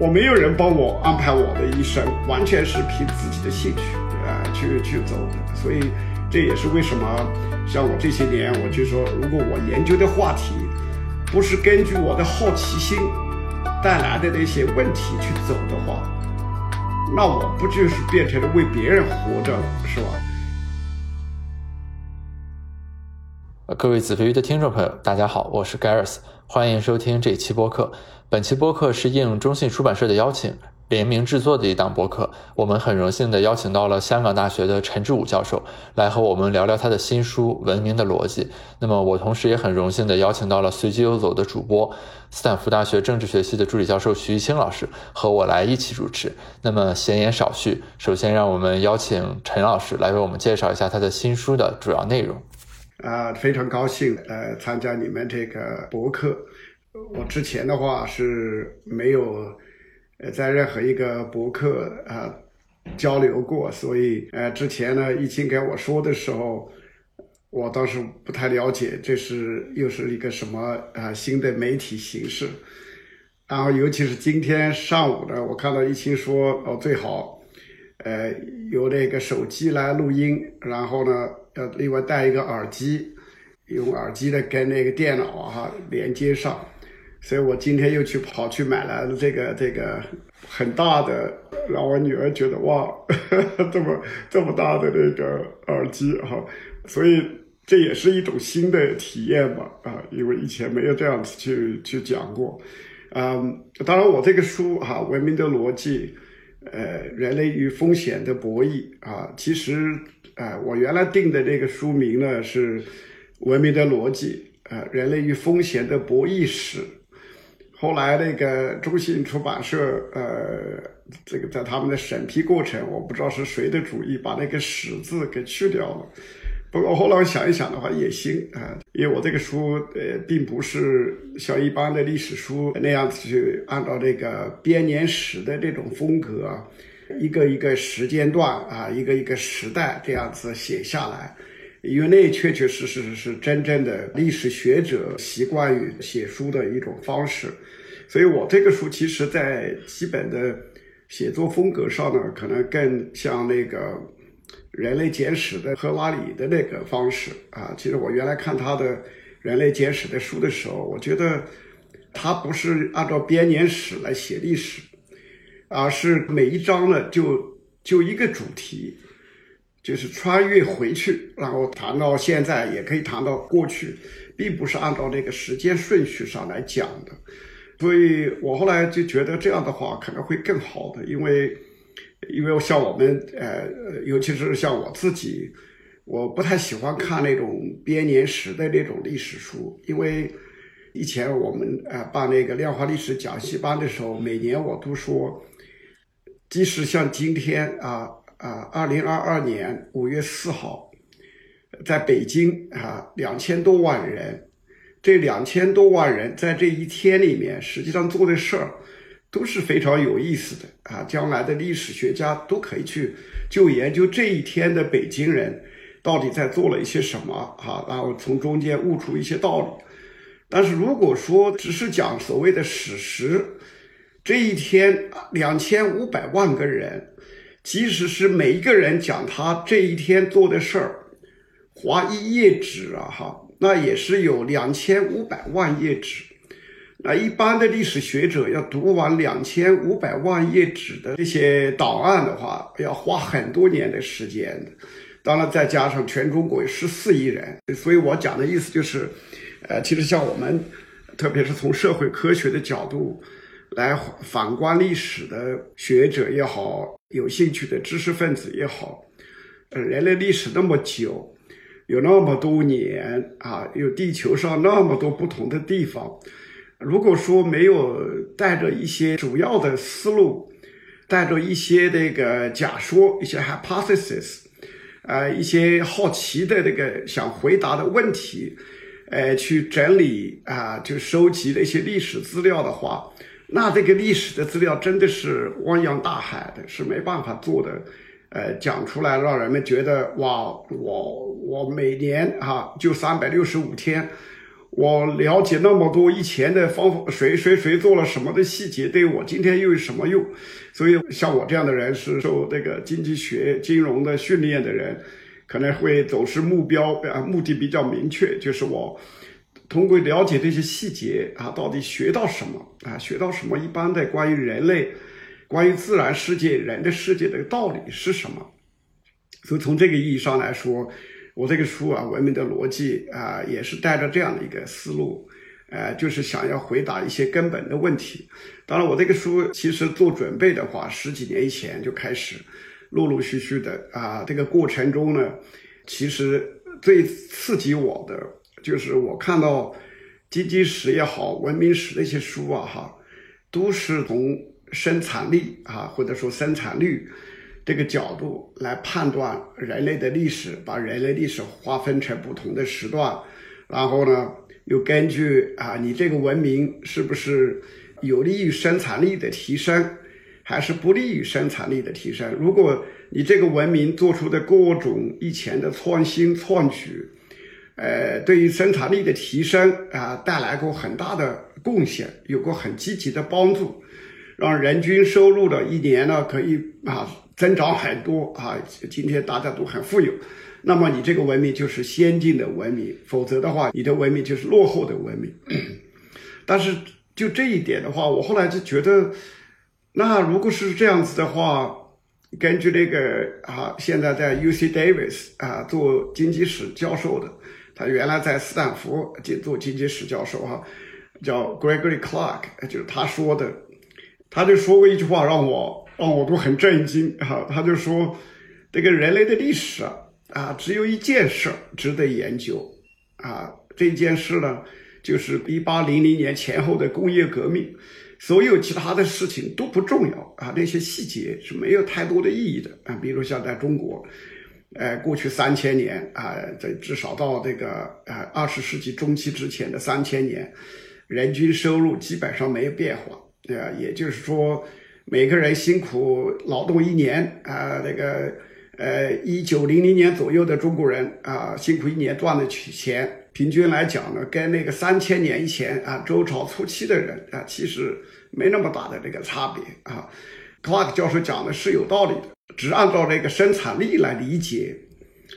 我没有人帮我安排我的一生，完全是凭自己的兴趣啊去去走的。所以这也是为什么像我这些年，我就说，如果我研究的话题不是根据我的好奇心带来的那些问题去走的话，那我不就是变成了为别人活着了，是吧？各位子非鱼的听众朋友，大家好，我是 GARS 欢迎收听这期播客。本期播客是应中信出版社的邀请，联名制作的一档播客。我们很荣幸的邀请到了香港大学的陈志武教授，来和我们聊聊他的新书《文明的逻辑》。那么，我同时也很荣幸的邀请到了随机游走的主播，斯坦福大学政治学系的助理教授徐一清老师，和我来一起主持。那么，闲言少叙，首先让我们邀请陈老师来为我们介绍一下他的新书的主要内容。啊，非常高兴呃参加你们这个博客。我之前的话是没有呃在任何一个博客啊交流过，所以呃之前呢易清跟我说的时候，我当时不太了解这是又是一个什么啊新的媒体形式。然后尤其是今天上午呢，我看到易清说哦最好呃有那个手机来录音，然后呢。要另外带一个耳机，用耳机的跟那个电脑啊哈连接上，所以我今天又去跑去买了这个这个很大的，让我女儿觉得哇，这么这么大的那个耳机哈，所以这也是一种新的体验吧啊，因为以前没有这样子去去讲过，嗯，当然我这个书哈《文明的逻辑》，呃，人类与风险的博弈啊，其实。啊，我原来定的这个书名呢是《文明的逻辑》，啊，人类与风险的博弈史。后来那个中信出版社，呃，这个在他们的审批过程，我不知道是谁的主意，把那个“史”字给去掉了。不过后来我想一想的话也行啊，因为我这个书，呃，并不是像一般的历史书那样子去按照这个编年史的这种风格。一个一个时间段啊，一个一个时代这样子写下来，因为那确确实实是真正的历史学者习惯于写书的一种方式，所以我这个书其实在基本的写作风格上呢，可能更像那个《人类简史》的赫拉里的那个方式啊。其实我原来看他的《人类简史》的书的时候，我觉得他不是按照编年史来写历史。而是每一章呢，就就一个主题，就是穿越回去，然后谈到现在，也可以谈到过去，并不是按照那个时间顺序上来讲的。所以我后来就觉得这样的话可能会更好的，因为因为像我们呃，尤其是像我自己，我不太喜欢看那种编年史的那种历史书，因为以前我们呃办那个量化历史讲习班的时候，每年我都说。即使像今天啊啊，二零二二年五月四号，在北京啊，两千多万人，这两千多万人在这一天里面，实际上做的事儿都是非常有意思的啊。将来的历史学家都可以去就研究这一天的北京人到底在做了一些什么啊，然后从中间悟出一些道理。但是如果说只是讲所谓的史实，这一天，两千五百万个人，即使是每一个人讲他这一天做的事儿，划一页纸啊，哈，那也是有两千五百万页纸。那一般的历史学者要读完两千五百万页纸的这些档案的话，要花很多年的时间。当然，再加上全中国有十四亿人，所以我讲的意思就是，呃，其实像我们，特别是从社会科学的角度。来反观历史的学者也好，有兴趣的知识分子也好，呃，人类历史那么久，有那么多年啊，有地球上那么多不同的地方，如果说没有带着一些主要的思路，带着一些那个假说、一些 hypothesis，呃，一些好奇的那个想回答的问题，呃，去整理啊，就收集那些历史资料的话。那这个历史的资料真的是汪洋大海的，是没办法做的，呃，讲出来让人们觉得哇，我我每年哈就三百六十五天，我了解那么多以前的方法，谁谁谁做了什么的细节，对我今天又有什么用？所以像我这样的人是受这个经济学、金融的训练的人，可能会总是目标啊目的比较明确，就是我通过了解这些细节啊，到底学到什么啊？学到什么？一般的关于人类、关于自然世界、人的世界的道理是什么？所以从这个意义上来说。我这个书啊，《文明的逻辑》啊，也是带着这样的一个思路，呃，就是想要回答一些根本的问题。当然，我这个书其实做准备的话，十几年以前就开始，陆陆续续的啊，这个过程中呢，其实最刺激我的就是我看到经济史也好，文明史那些书啊，哈，都是从生产力啊，或者说生产率。这个角度来判断人类的历史，把人类历史划分成不同的时段，然后呢，又根据啊，你这个文明是不是有利于生产力的提升，还是不利于生产力的提升？如果你这个文明做出的各种以前的创新创举，呃，对于生产力的提升啊，带来过很大的贡献，有过很积极的帮助，让人均收入的一年呢，可以啊。增长很多啊！今天大家都很富有，那么你这个文明就是先进的文明，否则的话，你的文明就是落后的文明。但是就这一点的话，我后来就觉得，那如果是这样子的话，根据那个啊，现在在 U C Davis 啊做经济史教授的，他原来在斯坦福做经济史教授哈，叫 Gregory Clark，就是他说的，他就说过一句话让我。让我都很震惊哈，他就说，这个人类的历史啊，只有一件事值得研究。啊，这件事呢，就是一八零零年前后的工业革命，所有其他的事情都不重要。啊，那些细节是没有太多的意义的。啊，比如像在中国，呃，过去三千年啊，在至少到这个呃二十世纪中期之前的三千年，人均收入基本上没有变化，对？也就是说。每个人辛苦劳动一年啊，那个呃，一九零零年左右的中国人啊，辛苦一年赚的钱，平均来讲呢，跟那个三千年以前啊，周朝初期的人啊，其实没那么大的这个差别啊。Clark 教授讲的是有道理的，只按照这个生产力来理解，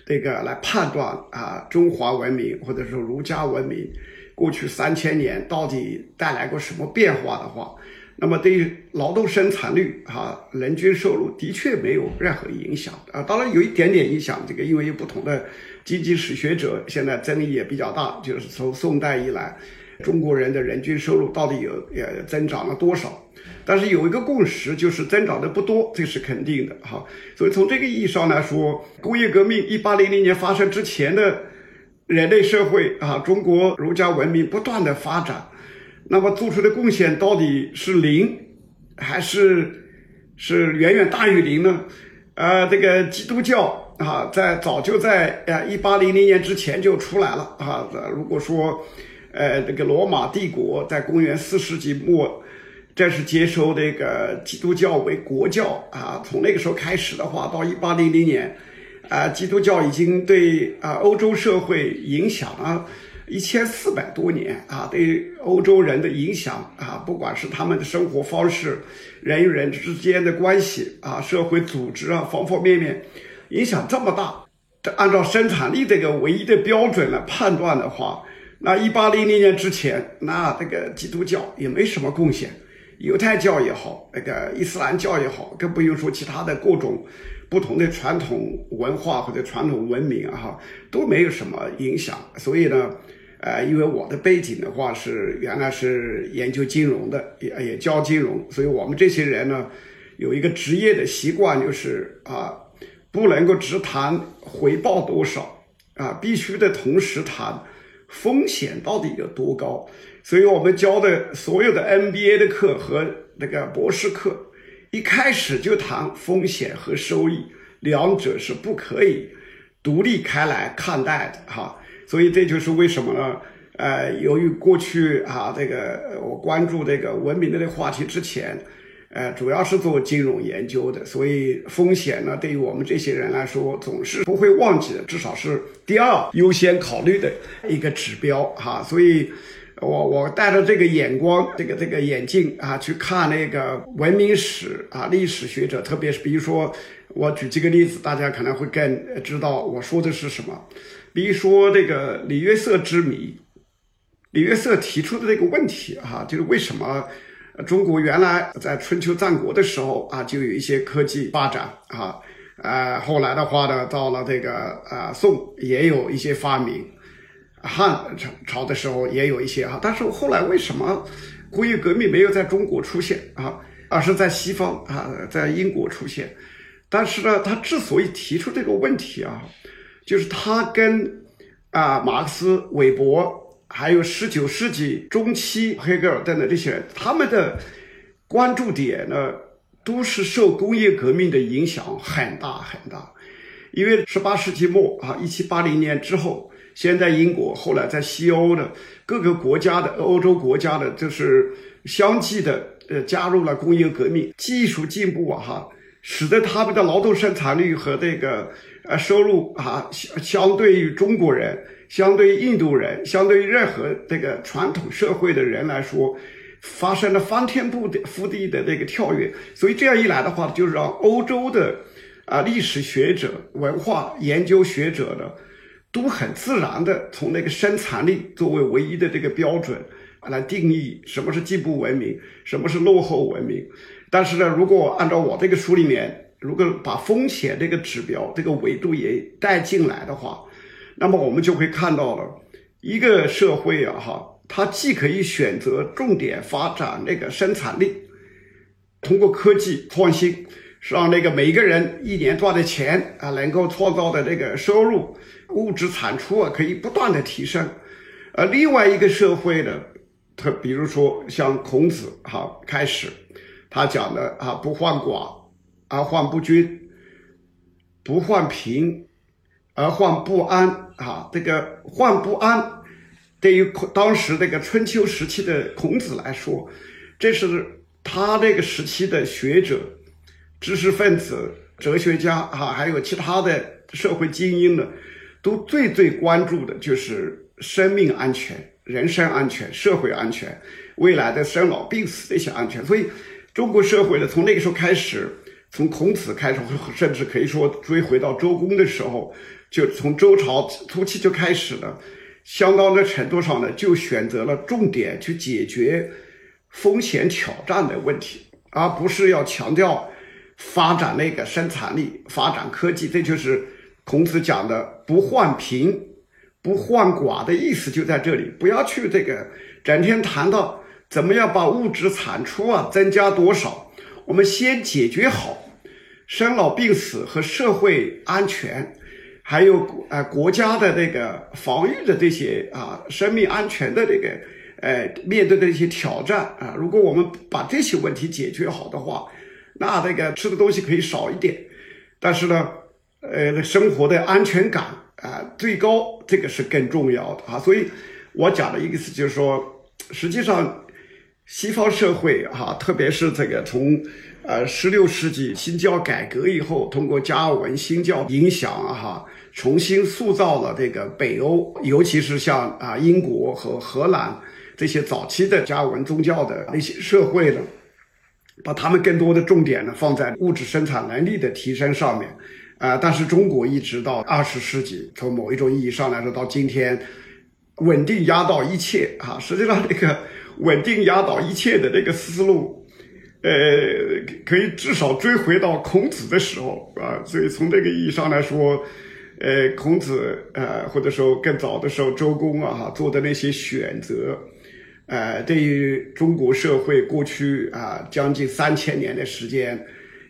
这个来判断啊，中华文明或者说儒家文明过去三千年到底带来过什么变化的话。那么对于劳动生产率哈，人均收入的确没有任何影响啊，当然有一点点影响。这个因为有不同的经济史学者现在争议也比较大，就是从宋代以来，中国人的人均收入到底有呃增长了多少？但是有一个共识，就是增长的不多，这是肯定的哈。所以从这个意义上来说，工业革命一八零零年发生之前的人类社会啊，中国儒家文明不断的发展。那么做出的贡献到底是零，还是是远远大于零呢？呃，这个基督教啊，在早就在呃一八零零年之前就出来了啊。如果说，呃，这个罗马帝国在公元四世纪末这是接收这个基督教为国教啊，从那个时候开始的话，到一八零零年，啊，基督教已经对啊欧洲社会影响了。一千四百多年啊，对欧洲人的影响啊，不管是他们的生活方式、人与人之间的关系啊、社会组织啊，方方面面，影响这么大。按照生产力这个唯一的标准来判断的话，那一八零零年之前，那这个基督教也没什么贡献，犹太教也好，那个伊斯兰教也好，更不用说其他的各种。不同的传统文化或者传统文明啊，哈都没有什么影响。所以呢，呃，因为我的背景的话是原来是研究金融的，也也教金融，所以我们这些人呢有一个职业的习惯，就是啊，不能够只谈回报多少啊，必须得同时谈风险到底有多高。所以我们教的所有的 MBA 的课和那个博士课。一开始就谈风险和收益，两者是不可以独立开来看待的哈。所以这就是为什么呢？呃，由于过去啊，这个我关注这个文明的这个话题之前，呃，主要是做金融研究的，所以风险呢，对于我们这些人来说，总是不会忘记的，至少是第二优先考虑的一个指标哈。所以，我我带着这个眼光，这个这个眼镜啊，去看那个文明史啊，历史学者，特别是比如说，我举几个例子，大家可能会更知道我说的是什么。比如说这个李约瑟之谜，李约瑟提出的这个问题哈，就是为什么？中国原来在春秋战国的时候啊，就有一些科技发展啊，呃，后来的话呢，到了这个呃宋也有一些发明，汉朝朝的时候也有一些啊，但是后来为什么工业革命没有在中国出现啊，而是在西方啊，在英国出现？但是呢，他之所以提出这个问题啊，就是他跟啊马克思、韦伯。还有十九世纪中期，黑格尔等等这些人，他们的关注点呢，都是受工业革命的影响很大很大。因为十八世纪末啊，一七八零年之后，先在英国，后来在西欧的各个国家的欧洲国家的，就是相继的呃加入了工业革命，技术进步啊哈，使得他们的劳动生产率和这个呃收入啊相相对于中国人。相对于印度人，相对于任何这个传统社会的人来说，发生了翻天覆地覆地的这个跳跃。所以这样一来的话，就让欧洲的啊历史学者、文化研究学者呢，都很自然的从那个生产力作为唯一的这个标准来定义什么是进步文明，什么是落后文明。但是呢，如果按照我这个书里面，如果把风险这个指标、这个维度也带进来的话，那么我们就会看到了一个社会啊，哈，它既可以选择重点发展那个生产力，通过科技创新，让那个每个人一年赚的钱啊，能够创造的这个收入、物质产出啊，可以不断的提升。而另外一个社会呢，他比如说像孔子哈开始，他讲的啊，不患寡而患不均，不患贫。而患不安啊，这个患不安，对于当时这个春秋时期的孔子来说，这是他这个时期的学者、知识分子、哲学家啊，还有其他的社会精英呢，都最最关注的就是生命安全、人身安全、社会安全、未来的生老病死的一些安全。所以，中国社会呢，从那个时候开始，从孔子开始，甚至可以说追回到周公的时候。就从周朝初期就开始了，相当的程度上呢，就选择了重点去解决风险挑战的问题，而不是要强调发展那个生产力、发展科技。这就是孔子讲的“不患贫，不患寡”的意思，就在这里。不要去这个整天谈到怎么样把物质产出啊增加多少，我们先解决好生老病死和社会安全。还有呃国家的这个防御的这些啊生命安全的这个呃面对的一些挑战啊，如果我们把这些问题解决好的话，那这个吃的东西可以少一点，但是呢，呃生活的安全感啊最高，这个是更重要的啊。所以我讲的意思就是说，实际上西方社会哈，特别是这个从呃十六世纪新教改革以后，通过加尔文新教影响哈。重新塑造了这个北欧，尤其是像啊英国和荷兰这些早期的加尔文宗教的那些社会呢，把他们更多的重点呢放在物质生产能力的提升上面，啊，但是中国一直到二十世纪，从某一种意义上来说，到今天稳定压倒一切啊，实际上这个稳定压倒一切的这个思路，呃，可以至少追回到孔子的时候啊，所以从这个意义上来说。呃，孔子，呃，或者说更早的时候，周公啊，哈，做的那些选择，呃，对于中国社会过去啊将近三千年的时间，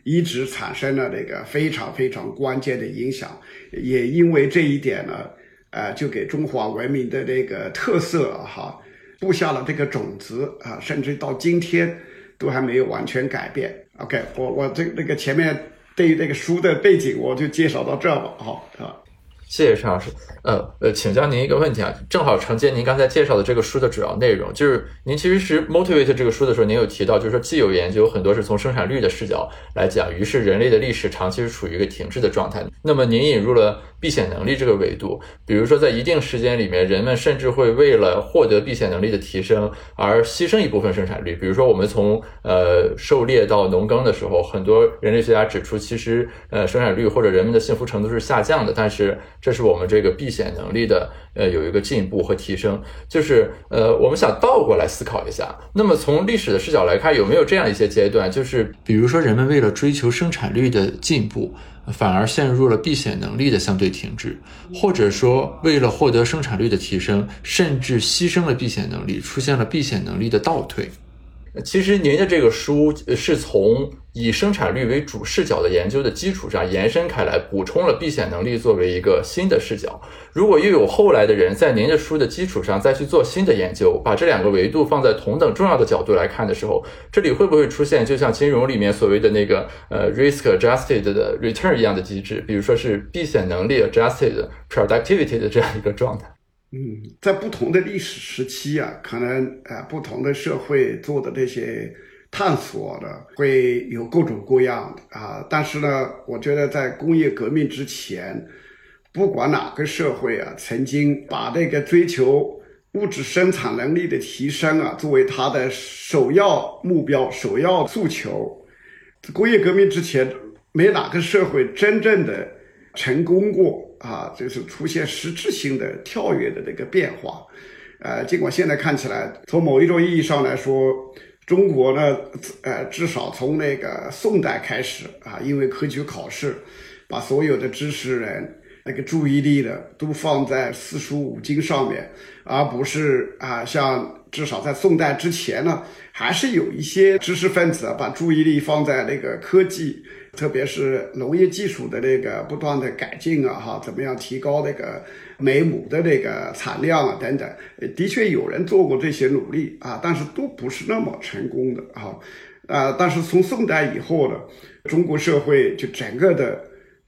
一直产生了这个非常非常关键的影响。也因为这一点呢，呃，就给中华文明的这个特色哈，布下了这个种子啊，甚至到今天都还没有完全改变。OK，我我这那个前面。对于这个书的背景，我就介绍到这吧，好啊。谢谢陈老师。呃呃，请教您一个问题啊，正好承接您刚才介绍的这个书的主要内容，就是您其实是 motivate 这个书的时候，您有提到，就是说既有研究很多是从生产率的视角来讲，于是人类的历史长期是处于一个停滞的状态。那么您引入了避险能力这个维度，比如说在一定时间里面，人们甚至会为了获得避险能力的提升而牺牲一部分生产率。比如说我们从呃狩猎到农耕的时候，很多人类学家指出，其实呃生产率或者人们的幸福程度是下降的，但是这是我们这个避险能力的呃有一个进步和提升，就是呃我们想倒过来思考一下，那么从历史的视角来看，有没有这样一些阶段，就是比如说人们为了追求生产率的进步，反而陷入了避险能力的相对停滞，或者说为了获得生产率的提升，甚至牺牲了避险能力，出现了避险能力的倒退。其实您的这个书是从以生产率为主视角的研究的基础上延伸开来，补充了避险能力作为一个新的视角。如果又有后来的人在您的书的基础上再去做新的研究，把这两个维度放在同等重要的角度来看的时候，这里会不会出现就像金融里面所谓的那个呃 risk adjusted 的 return 一样的机制，比如说是避险能力 adjusted productivity 的这样一个状态？嗯，在不同的历史时期啊，可能呃不同的社会做的这些探索的，会有各种各样的啊。但是呢，我觉得在工业革命之前，不管哪个社会啊，曾经把这个追求物质生产能力的提升啊，作为它的首要目标、首要诉求。工业革命之前，没哪个社会真正的成功过。啊，就是出现实质性的跳跃的这个变化，呃，尽管现在看起来，从某一种意义上来说，中国呢，呃，至少从那个宋代开始啊，因为科举考试，把所有的知识人那个注意力呢，都放在四书五经上面，而不是啊，像至少在宋代之前呢，还是有一些知识分子把注意力放在那个科技。特别是农业技术的那个不断的改进啊，哈，怎么样提高那个每亩的那个产量啊，等等，的确有人做过这些努力啊，但是都不是那么成功的啊，啊，但是从宋代以后呢，中国社会就整个的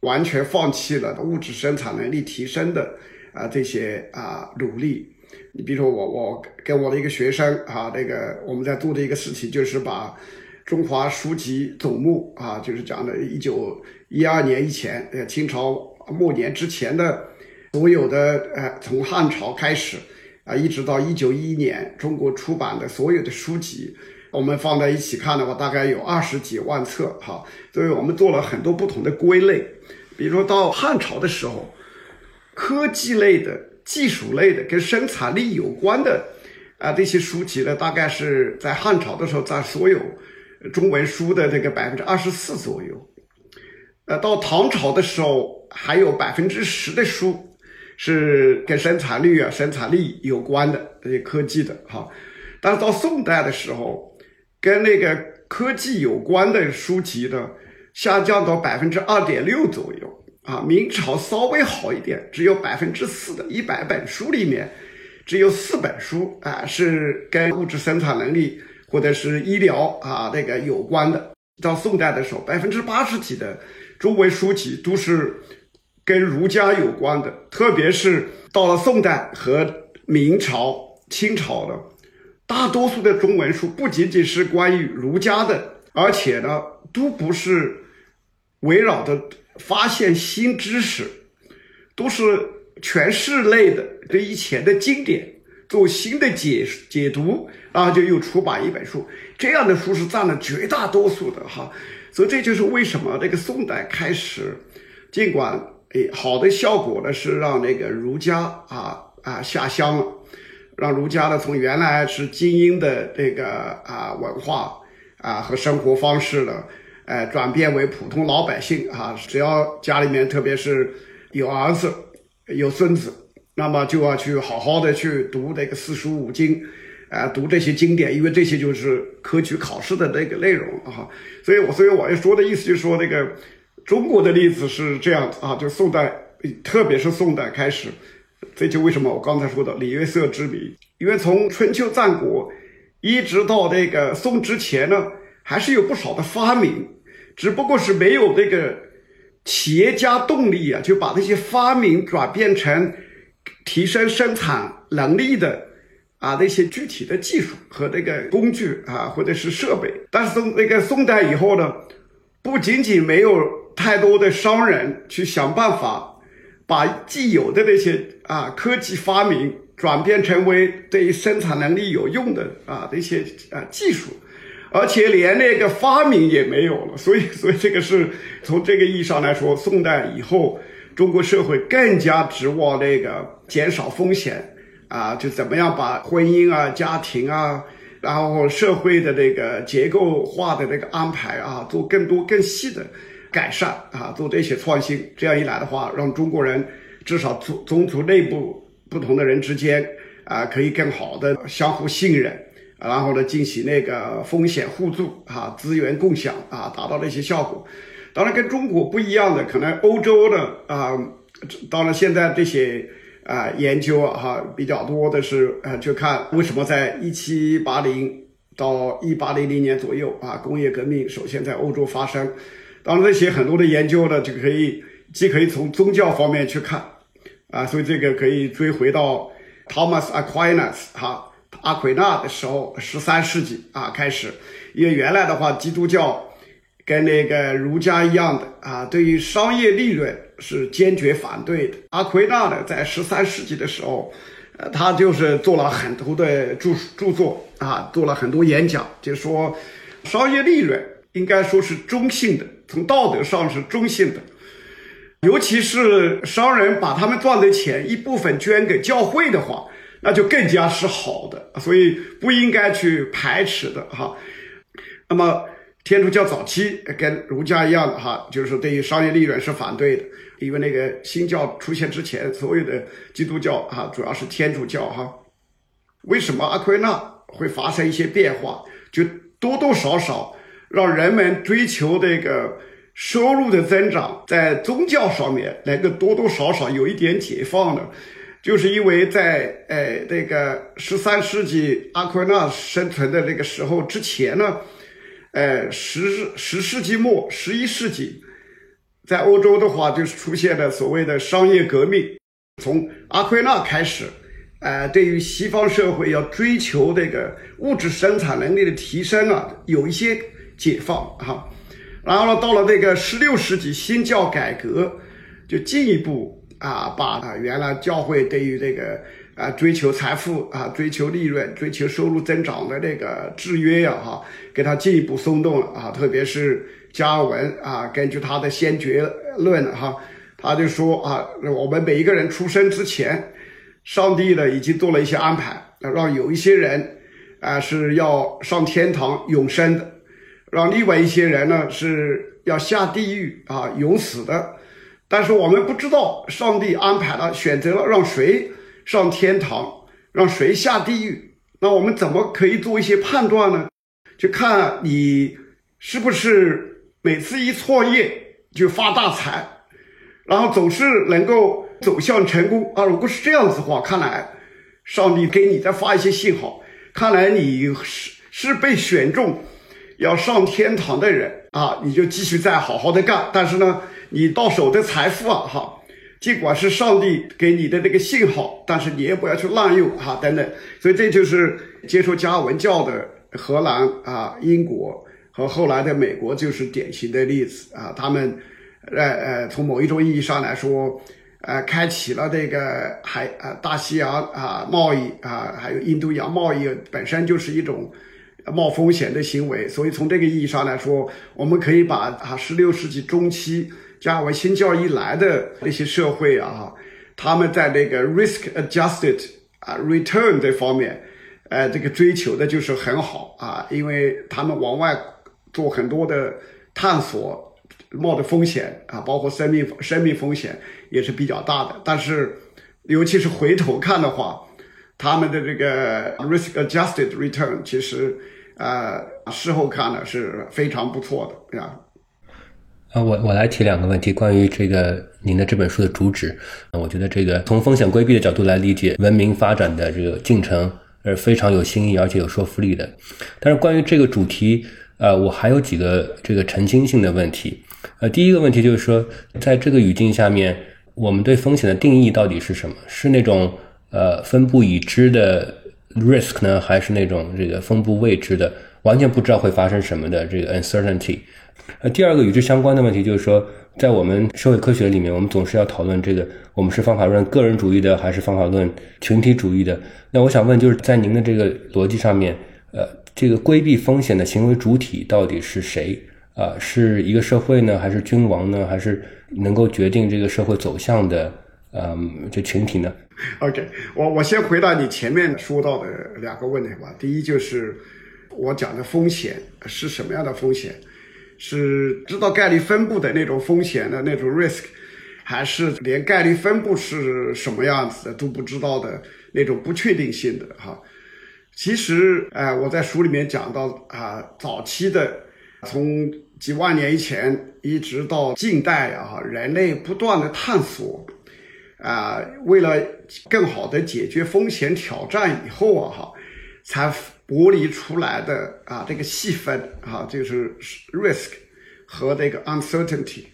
完全放弃了物质生产能力提升的啊这些啊努力。你比如说我我跟我的一个学生啊，那个我们在做的一个事情就是把。中华书籍总目啊，就是讲的，一九一二年以前，呃，清朝末年之前的所有的，呃，从汉朝开始啊，一直到一九一一年，中国出版的所有的书籍，我们放在一起看的话，大概有二十几万册，哈。所以我们做了很多不同的归类，比如说到汉朝的时候，科技类的、技术类的、跟生产力有关的啊，这些书籍呢，大概是在汉朝的时候，占所有。中文书的这个百分之二十四左右，呃，到唐朝的时候还有百分之十的书是跟生产率啊、生产力有关的这些科技的哈，但是到宋代的时候，跟那个科技有关的书籍呢下降到百分之二点六左右啊。明朝稍微好一点，只有百分之四的一百本书里面只有四本书啊是跟物质生产能力。或者是医疗啊，那个有关的，到宋代的时候，百分之八十几的中文书籍都是跟儒家有关的，特别是到了宋代和明朝、清朝的，大多数的中文书不仅仅是关于儒家的，而且呢，都不是围绕着发现新知识，都是诠释类的，对以前的经典。做新的解解读，然后就又出版一本书，这样的书是占了绝大多数的哈，所以这就是为什么这个宋代开始，尽管诶好的效果呢是让那个儒家啊啊下乡了，让儒家呢从原来是精英的这个啊文化啊和生活方式呢，呃转变为普通老百姓啊，只要家里面特别是有儿子有孙子。那么就要去好好的去读这个四书五经，啊，读这些经典，因为这些就是科举考试的那个内容啊。所以，我所以我要说的意思就是说，那个中国的例子是这样啊，就宋代，特别是宋代开始，这就为什么我刚才说的礼乐色之谜，因为从春秋战国一直到这个宋之前呢，还是有不少的发明，只不过是没有这个企业家动力啊，就把那些发明转变成提升生产能力的啊那些具体的技术和那个工具啊，或者是设备。但是从那个宋代以后呢，不仅仅没有太多的商人去想办法把既有的那些啊科技发明转变成为对生产能力有用的啊那些啊技术。而且连那个发明也没有了，所以，所以这个是从这个意义上来说，宋代以后，中国社会更加指望那个减少风险啊，就怎么样把婚姻啊、家庭啊，然后社会的那个结构化的那个安排啊，做更多更细的改善啊，做这些创新。这样一来的话，让中国人至少宗宗族内部不同的人之间啊，可以更好的相互信任。然后呢，进行那个风险互助啊，资源共享啊，达到了一些效果。当然，跟中国不一样的，可能欧洲的啊，当然现在这些啊研究啊哈比较多的是呃，就看为什么在一七八零到一八零零年左右啊，工业革命首先在欧洲发生。当然，这些很多的研究呢，就可以既可以从宗教方面去看啊，所以这个可以追回到 Thomas Aquinas 哈。阿奎那的时候，十三世纪啊开始，因为原来的话，基督教跟那个儒家一样的啊，对于商业利润是坚决反对的。阿奎那呢，在十三世纪的时候，呃，他就是做了很多的著著作啊，做了很多演讲，就说商业利润应该说是中性的，从道德上是中性的，尤其是商人把他们赚的钱一部分捐给教会的话。那就更加是好的，所以不应该去排斥的哈。那么天主教早期跟儒家一样的哈，就是对于商业利润是反对的，因为那个新教出现之前，所有的基督教哈，主要是天主教哈。为什么阿奎那会发生一些变化？就多多少少让人们追求这个收入的增长，在宗教上面能够多多少少有一点解放的。就是因为在呃那个十三世纪阿奎那生存的那个时候之前呢，呃十十世纪末十一世纪，在欧洲的话就是出现了所谓的商业革命，从阿奎那开始，呃对于西方社会要追求这个物质生产能力的提升啊，有一些解放哈，然后呢到了这个十六世纪新教改革，就进一步。啊，把啊原来教会对于这个啊追求财富啊、追求利润、追求收入增长的这个制约呀，哈，给他进一步松动了啊。特别是加文啊，根据他的先决论哈，他就说啊，我们每一个人出生之前，上帝呢已经做了一些安排，让有一些人啊是要上天堂永生的，让另外一些人呢是要下地狱啊永死的。但是我们不知道上帝安排了选择了让谁上天堂，让谁下地狱。那我们怎么可以做一些判断呢？就看你是不是每次一创业就发大财，然后总是能够走向成功啊。如果是这样子的话，看来上帝给你在发一些信号，看来你是是被选中要上天堂的人啊，你就继续再好好的干。但是呢？你到手的财富啊，哈，尽管是上帝给你的那个信号，但是你也不要去滥用哈，等等。所以这就是接受加文教的荷兰啊、英国和后来的美国就是典型的例子啊。他们，呃呃，从某一种意义上来说，呃，开启了这个海啊大西洋啊贸易啊，还有印度洋贸易本身就是一种冒风险的行为。所以从这个意义上来说，我们可以把啊十六世纪中期。加尔文新教一来的那些社会啊，他们在那个 risk adjusted 啊 return 这方面，呃，这个追求的就是很好啊，因为他们往外做很多的探索，冒的风险啊，包括生命生命风险也是比较大的。但是，尤其是回头看的话，他们的这个 risk adjusted return 其实，呃，事后看呢是非常不错的啊。啊，我我来提两个问题，关于这个您的这本书的主旨。我觉得这个从风险规避的角度来理解文明发展的这个进程，是非常有新意而且有说服力的。但是关于这个主题，呃，我还有几个这个澄清性的问题。呃，第一个问题就是说，在这个语境下面，我们对风险的定义到底是什么？是那种呃分布已知的 risk 呢，还是那种这个分布未知的，完全不知道会发生什么的这个 uncertainty？呃，第二个与之相关的问题就是说，在我们社会科学里面，我们总是要讨论这个，我们是方法论个人主义的，还是方法论群体主义的？那我想问，就是在您的这个逻辑上面，呃，这个规避风险的行为主体到底是谁？啊，是一个社会呢，还是君王呢，还是能够决定这个社会走向的，嗯，这群体呢？OK，我我先回答你前面说到的两个问题吧。第一就是我讲的风险是什么样的风险？是知道概率分布的那种风险的那种 risk，还是连概率分布是什么样子的都不知道的那种不确定性的？哈，其实，呃，我在书里面讲到啊，早期的从几万年以前一直到近代啊，人类不断的探索，啊，为了更好的解决风险挑战以后啊，哈，才剥离出来的啊，这个细分啊，就是 risk 和这个 uncertainty。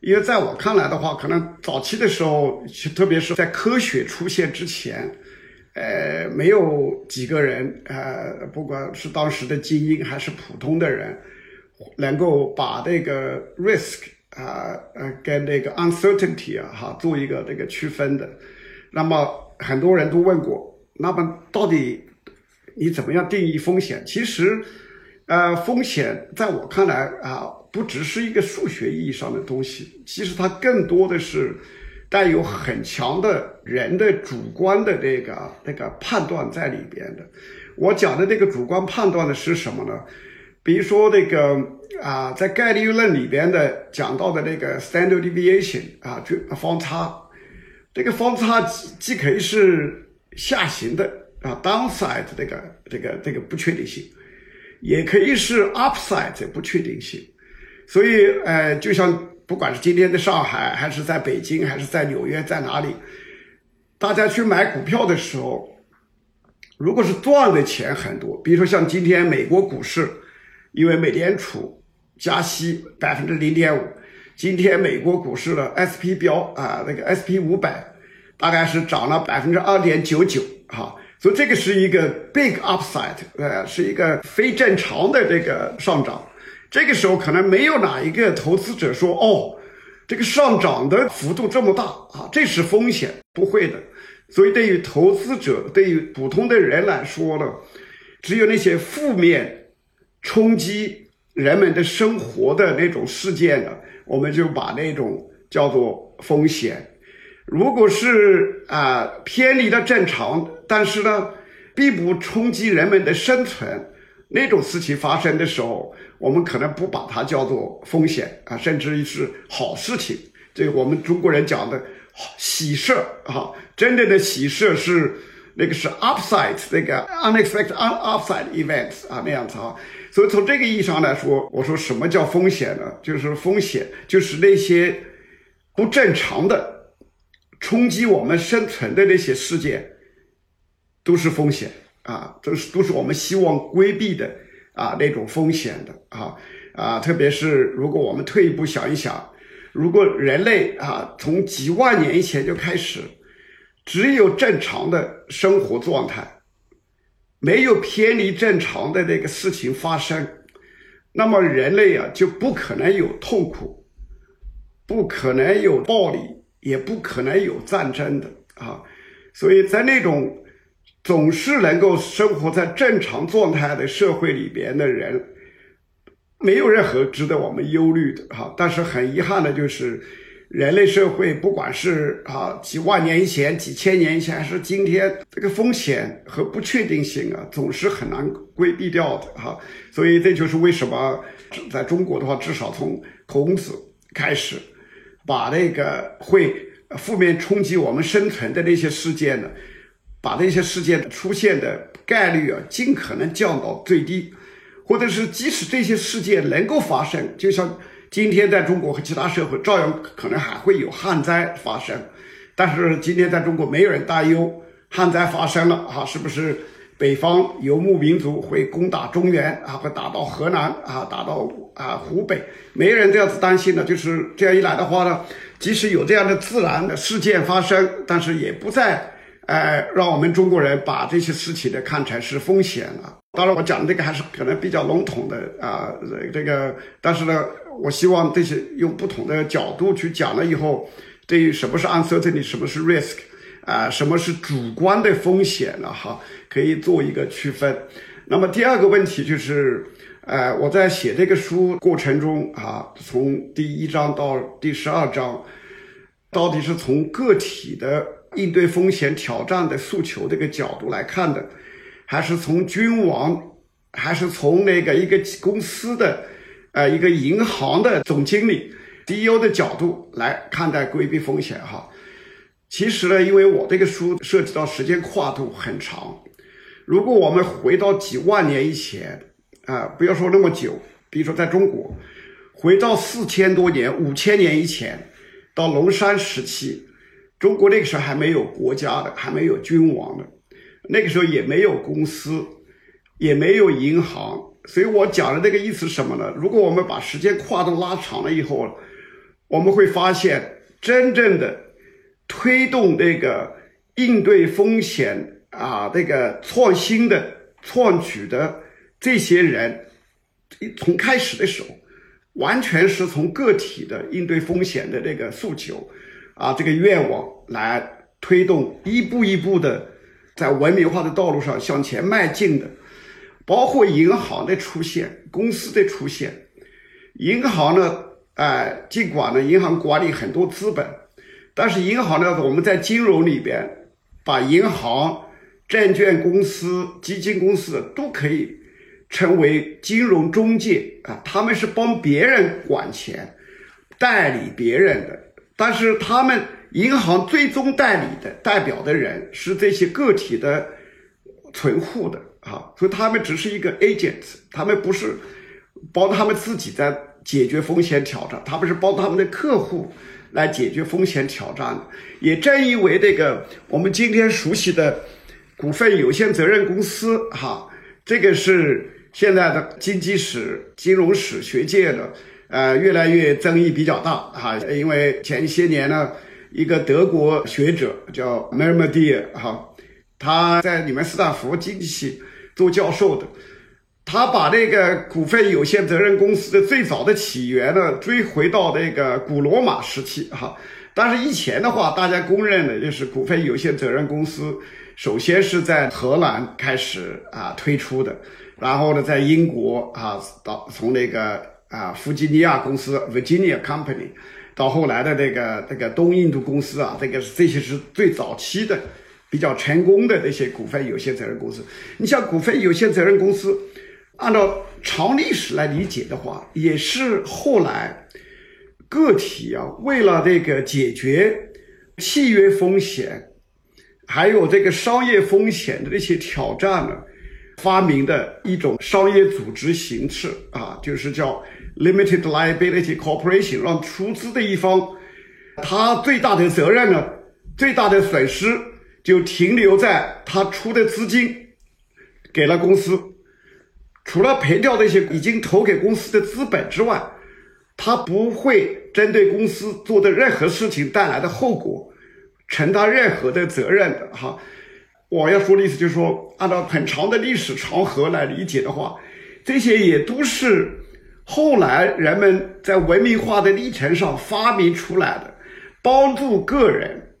因为在我看来的话，可能早期的时候，特别是在科学出现之前，呃，没有几个人，呃，不管是当时的精英还是普通的人。能够把这个 risk 啊呃跟这个 uncertainty 啊哈做一个这个区分的，那么很多人都问过，那么到底你怎么样定义风险？其实，呃，风险在我看来啊，不只是一个数学意义上的东西，其实它更多的是带有很强的人的主观的那个那个判断在里边的。我讲的这个主观判断的是什么呢？比如说那个啊，在概率论里边的讲到的那个 standard deviation 啊，就方差，这个方差既既可以是下行的啊 downside 这个这个这个不确定性，也可以是 upside 这不确定性。所以呃，就像不管是今天的上海，还是在北京，还是在纽约，在哪里，大家去买股票的时候，如果是赚的钱很多，比如说像今天美国股市。因为美联储加息百分之零点五，今天美国股市的 S P 标啊，那个 S P 五百大概是涨了百分之二点九九，哈，所以这个是一个 big upside，呃，是一个非正常的这个上涨。这个时候可能没有哪一个投资者说，哦，这个上涨的幅度这么大啊，这是风险，不会的。所以对于投资者，对于普通的人来说呢，只有那些负面。冲击人们的生活的那种事件呢，我们就把那种叫做风险。如果是啊偏离了正常，但是呢并不冲击人们的生存，那种事情发生的时候，我们可能不把它叫做风险啊，甚至于是好事情。这个我们中国人讲的喜事啊，真正的喜事是那个是 upside 那个 unexpected unupside events 啊那样子啊。所以从这个意义上来说，我说什么叫风险呢？就是风险，就是那些不正常的冲击我们生存的那些事件，都是风险啊，都是都是我们希望规避的啊那种风险的啊啊，特别是如果我们退一步想一想，如果人类啊从几万年以前就开始，只有正常的生活状态。没有偏离正常的那个事情发生，那么人类啊就不可能有痛苦，不可能有暴力，也不可能有战争的啊。所以在那种总是能够生活在正常状态的社会里边的人，没有任何值得我们忧虑的哈。但是很遗憾的就是。人类社会，不管是啊几万年以前、几千年以前，还是今天，这个风险和不确定性啊，总是很难规避掉的哈。所以这就是为什么在中国的话，至少从孔子开始，把那个会负面冲击我们生存的那些事件呢，把那些事件出现的概率啊，尽可能降到最低，或者是即使这些事件能够发生，就像。今天在中国和其他社会照样可能还会有旱灾发生，但是今天在中国没有人担忧旱灾发生了啊，是不是北方游牧民族会攻打中原啊，会打到河南啊，打到啊湖北，没人这样子担心的。就是这样一来的话呢，即使有这样的自然的事件发生，但是也不再呃让我们中国人把这些事情呢看成是风险了。当然，我讲这个还是可能比较笼统的啊，这个，但是呢，我希望这些用不同的角度去讲了以后，对于什么是 uncertainty，什么是 risk。啊，什么是主观的风险呢？哈，可以做一个区分。那么第二个问题就是，呃，我在写这个书过程中啊，从第一章到第十二章，到底是从个体的应对风险挑战的诉求这个角度来看的，还是从君王，还是从那个一个公司的，呃，一个银行的总经理 CEO 的角度来看待规避风险？哈。其实呢，因为我这个书涉及到时间跨度很长，如果我们回到几万年以前啊，不要说那么久，比如说在中国，回到四千多年、五千年以前，到龙山时期，中国那个时候还没有国家的，还没有君王的，那个时候也没有公司，也没有银行，所以我讲的那个意思是什么呢？如果我们把时间跨度拉长了以后，我们会发现真正的。推动这个应对风险啊，这个创新的创举的这些人，从开始的时候，完全是从个体的应对风险的这个诉求啊，这个愿望来推动一步一步的在文明化的道路上向前迈进的，包括银行的出现，公司的出现，银行呢，哎，尽管呢，银行管理很多资本。但是银行呢，我们在金融里边，把银行、证券公司、基金公司都可以称为金融中介啊，他们是帮别人管钱、代理别人的。但是他们银行最终代理的代表的人是这些个体的存户的啊，所以他们只是一个 agent，他们不是帮他们自己在解决风险挑战，他们是帮他们的客户。来解决风险挑战，也正因为这个我们今天熟悉的股份有限责任公司，哈，这个是现在的经济史、金融史学界的，呃，越来越争议比较大，哈，因为前些年呢，一个德国学者叫 m e r m d i e r 哈，他在你们斯坦福经济系做教授的。他把那个股份有限责任公司的最早的起源呢，追回到那个古罗马时期哈。但是以前的话，大家公认的就是股份有限责任公司，首先是在荷兰开始啊推出的，然后呢，在英国啊，到从那个啊弗吉尼亚公司 （Virginia Company） 到后来的那个那个东印度公司啊，这个这些是最早期的比较成功的那些股份有限责任公司。你像股份有限责任公司。按照长历史来理解的话，也是后来个体啊，为了这个解决契约风险，还有这个商业风险的这些挑战呢，发明的一种商业组织形式啊，就是叫 limited liability corporation，让出资的一方，他最大的责任呢，最大的损失就停留在他出的资金给了公司。除了赔掉那些已经投给公司的资本之外，他不会针对公司做的任何事情带来的后果承担任何的责任的哈。我要说的意思就是说，按照很长的历史长河来理解的话，这些也都是后来人们在文明化的历程上发明出来的，帮助个人，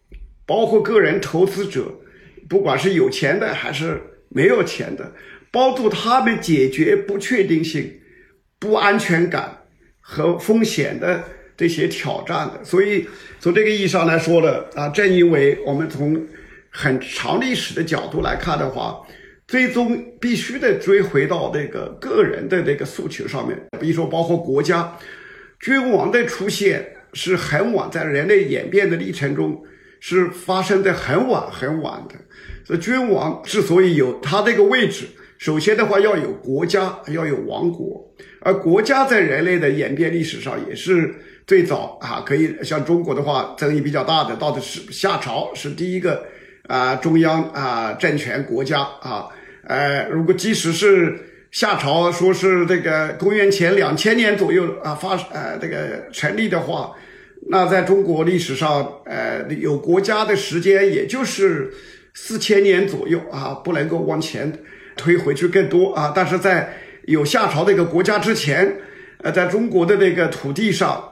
包括个人投资者，不管是有钱的还是没有钱的。帮助他们解决不确定性、不安全感和风险的这些挑战的，所以从这个意义上来说呢，啊，正因为我们从很长历史的角度来看的话，最终必须得追回到那个个人的这个诉求上面。比如说，包括国家君王的出现是很晚，在人类演变的历程中是发生的很晚很晚的。所以君王之所以有他这个位置。首先的话，要有国家，要有王国，而国家在人类的演变历史上也是最早啊，可以像中国的话，争议比较大的，到底是夏朝是第一个啊中央啊政权国家。啊，呃，如果即使是夏朝说是这个公元前两千年左右啊发呃这个成立的话，那在中国历史上，呃，有国家的时间也就是四千年左右啊，不能够往前推回去更多啊。但是在有夏朝这个国家之前，呃，在中国的那个土地上。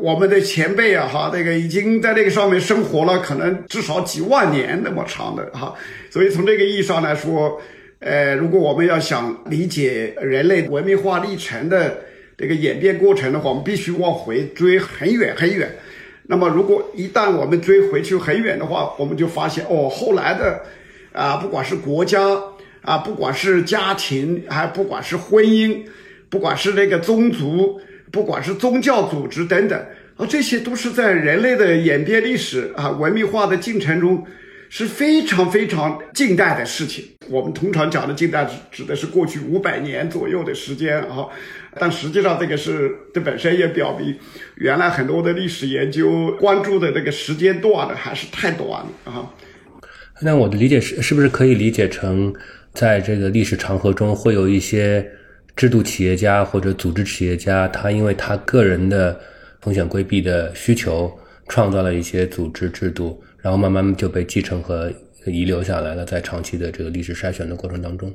我们的前辈啊，哈，这个已经在那个上面生活了，可能至少几万年那么长的哈，所以从这个意义上来说，呃，如果我们要想理解人类文明化历程的这个演变过程的话，我们必须往回追很远很远。那么，如果一旦我们追回去很远的话，我们就发现哦，后来的啊，不管是国家啊，不管是家庭，还不管是婚姻，不管是那个宗族。不管是宗教组织等等啊，这些都是在人类的演变历史啊、文明化的进程中是非常非常近代的事情。我们通常讲的近代指指的是过去五百年左右的时间啊，但实际上这个是这本身也表明，原来很多的历史研究关注的这个时间段的还是太短了啊。那我的理解是，是不是可以理解成，在这个历史长河中会有一些？制度企业家或者组织企业家，他因为他个人的风险规避的需求，创造了一些组织制度，然后慢慢就被继承和遗留下来了，在长期的这个历史筛选的过程当中。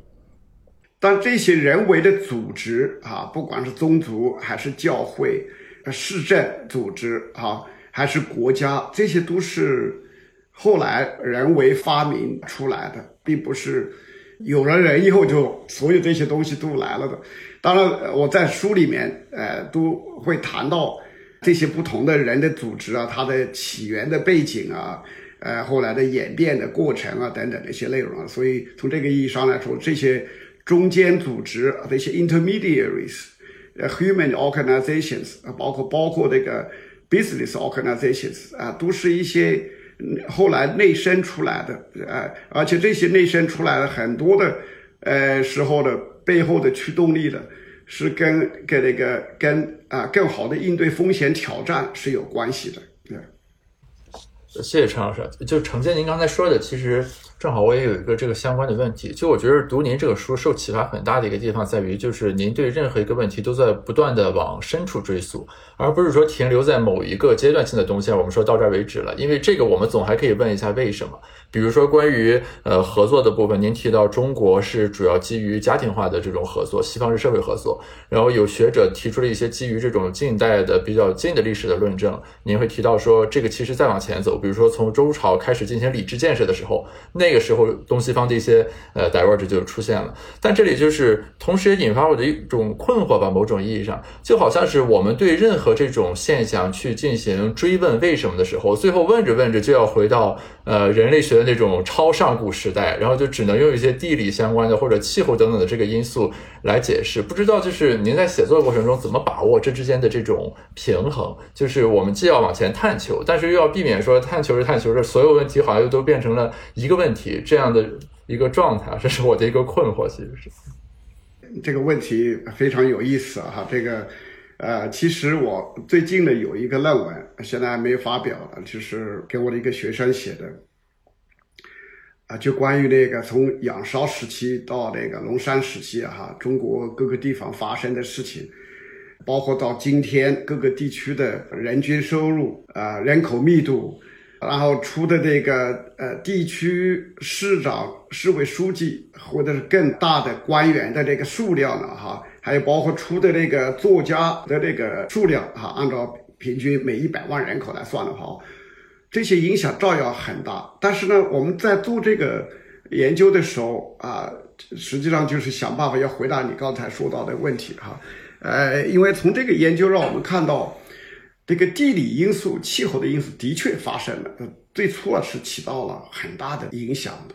但这些人为的组织啊，不管是宗族还是教会、市政组织啊，还是国家，这些都是后来人为发明出来的，并不是。有了人以后，就所有这些东西都来了的。当然，我在书里面，呃，都会谈到这些不同的人的组织啊，它的起源的背景啊，呃，后来的演变的过程啊，等等这些内容啊。所以从这个意义上来说，这些中间组织，这些 intermediaries，呃，human organizations，啊，包括包括这个 business organizations 啊，都是一些。后来内生出来的，呃，而且这些内生出来的很多的，呃，时候的背后的驱动力的，是跟跟那个跟啊更好的应对风险挑战是有关系的。对，谢谢陈老师。就承接您刚才说的，其实。正好我也有一个这个相关的问题，就我觉得读您这个书受启发很大的一个地方在于，就是您对任何一个问题都在不断的往深处追溯，而不是说停留在某一个阶段性的东西，我们说到这儿为止了。因为这个我们总还可以问一下为什么。比如说关于呃合作的部分，您提到中国是主要基于家庭化的这种合作，西方是社会合作。然后有学者提出了一些基于这种近代的比较近的历史的论证，您会提到说这个其实再往前走，比如说从周朝开始进行礼制建设的时候，那。那个时候，东西方的一些呃 diverge 就出现了，但这里就是同时也引发我的一种困惑吧。某种意义上，就好像是我们对任何这种现象去进行追问为什么的时候，最后问着问着就要回到呃人类学的那种超上古时代，然后就只能用一些地理相关的或者气候等等的这个因素来解释。不知道就是您在写作过程中怎么把握这之间的这种平衡？就是我们既要往前探求，但是又要避免说探求着探求着，所有问题好像又都变成了一个问题。这样的一个状态，这是我的一个困惑。其实是这个问题非常有意思啊！哈，这个呃，其实我最近的有一个论文，现在还没发表，就是给我的一个学生写的啊，就关于那个从仰韶时期到那个龙山时期啊，哈，中国各个地方发生的事情，包括到今天各个地区的人均收入啊、人口密度。然后出的这个呃地区市长、市委书记或者是更大的官员的这个数量了哈，还有包括出的这个作家的这个数量哈，按照平均每一百万人口来算的话，这些影响照样很大。但是呢，我们在做这个研究的时候啊，实际上就是想办法要回答你刚才说到的问题哈，呃，因为从这个研究让我们看到。这个地理因素、气候的因素的确发生了，最初啊是起到了很大的影响的。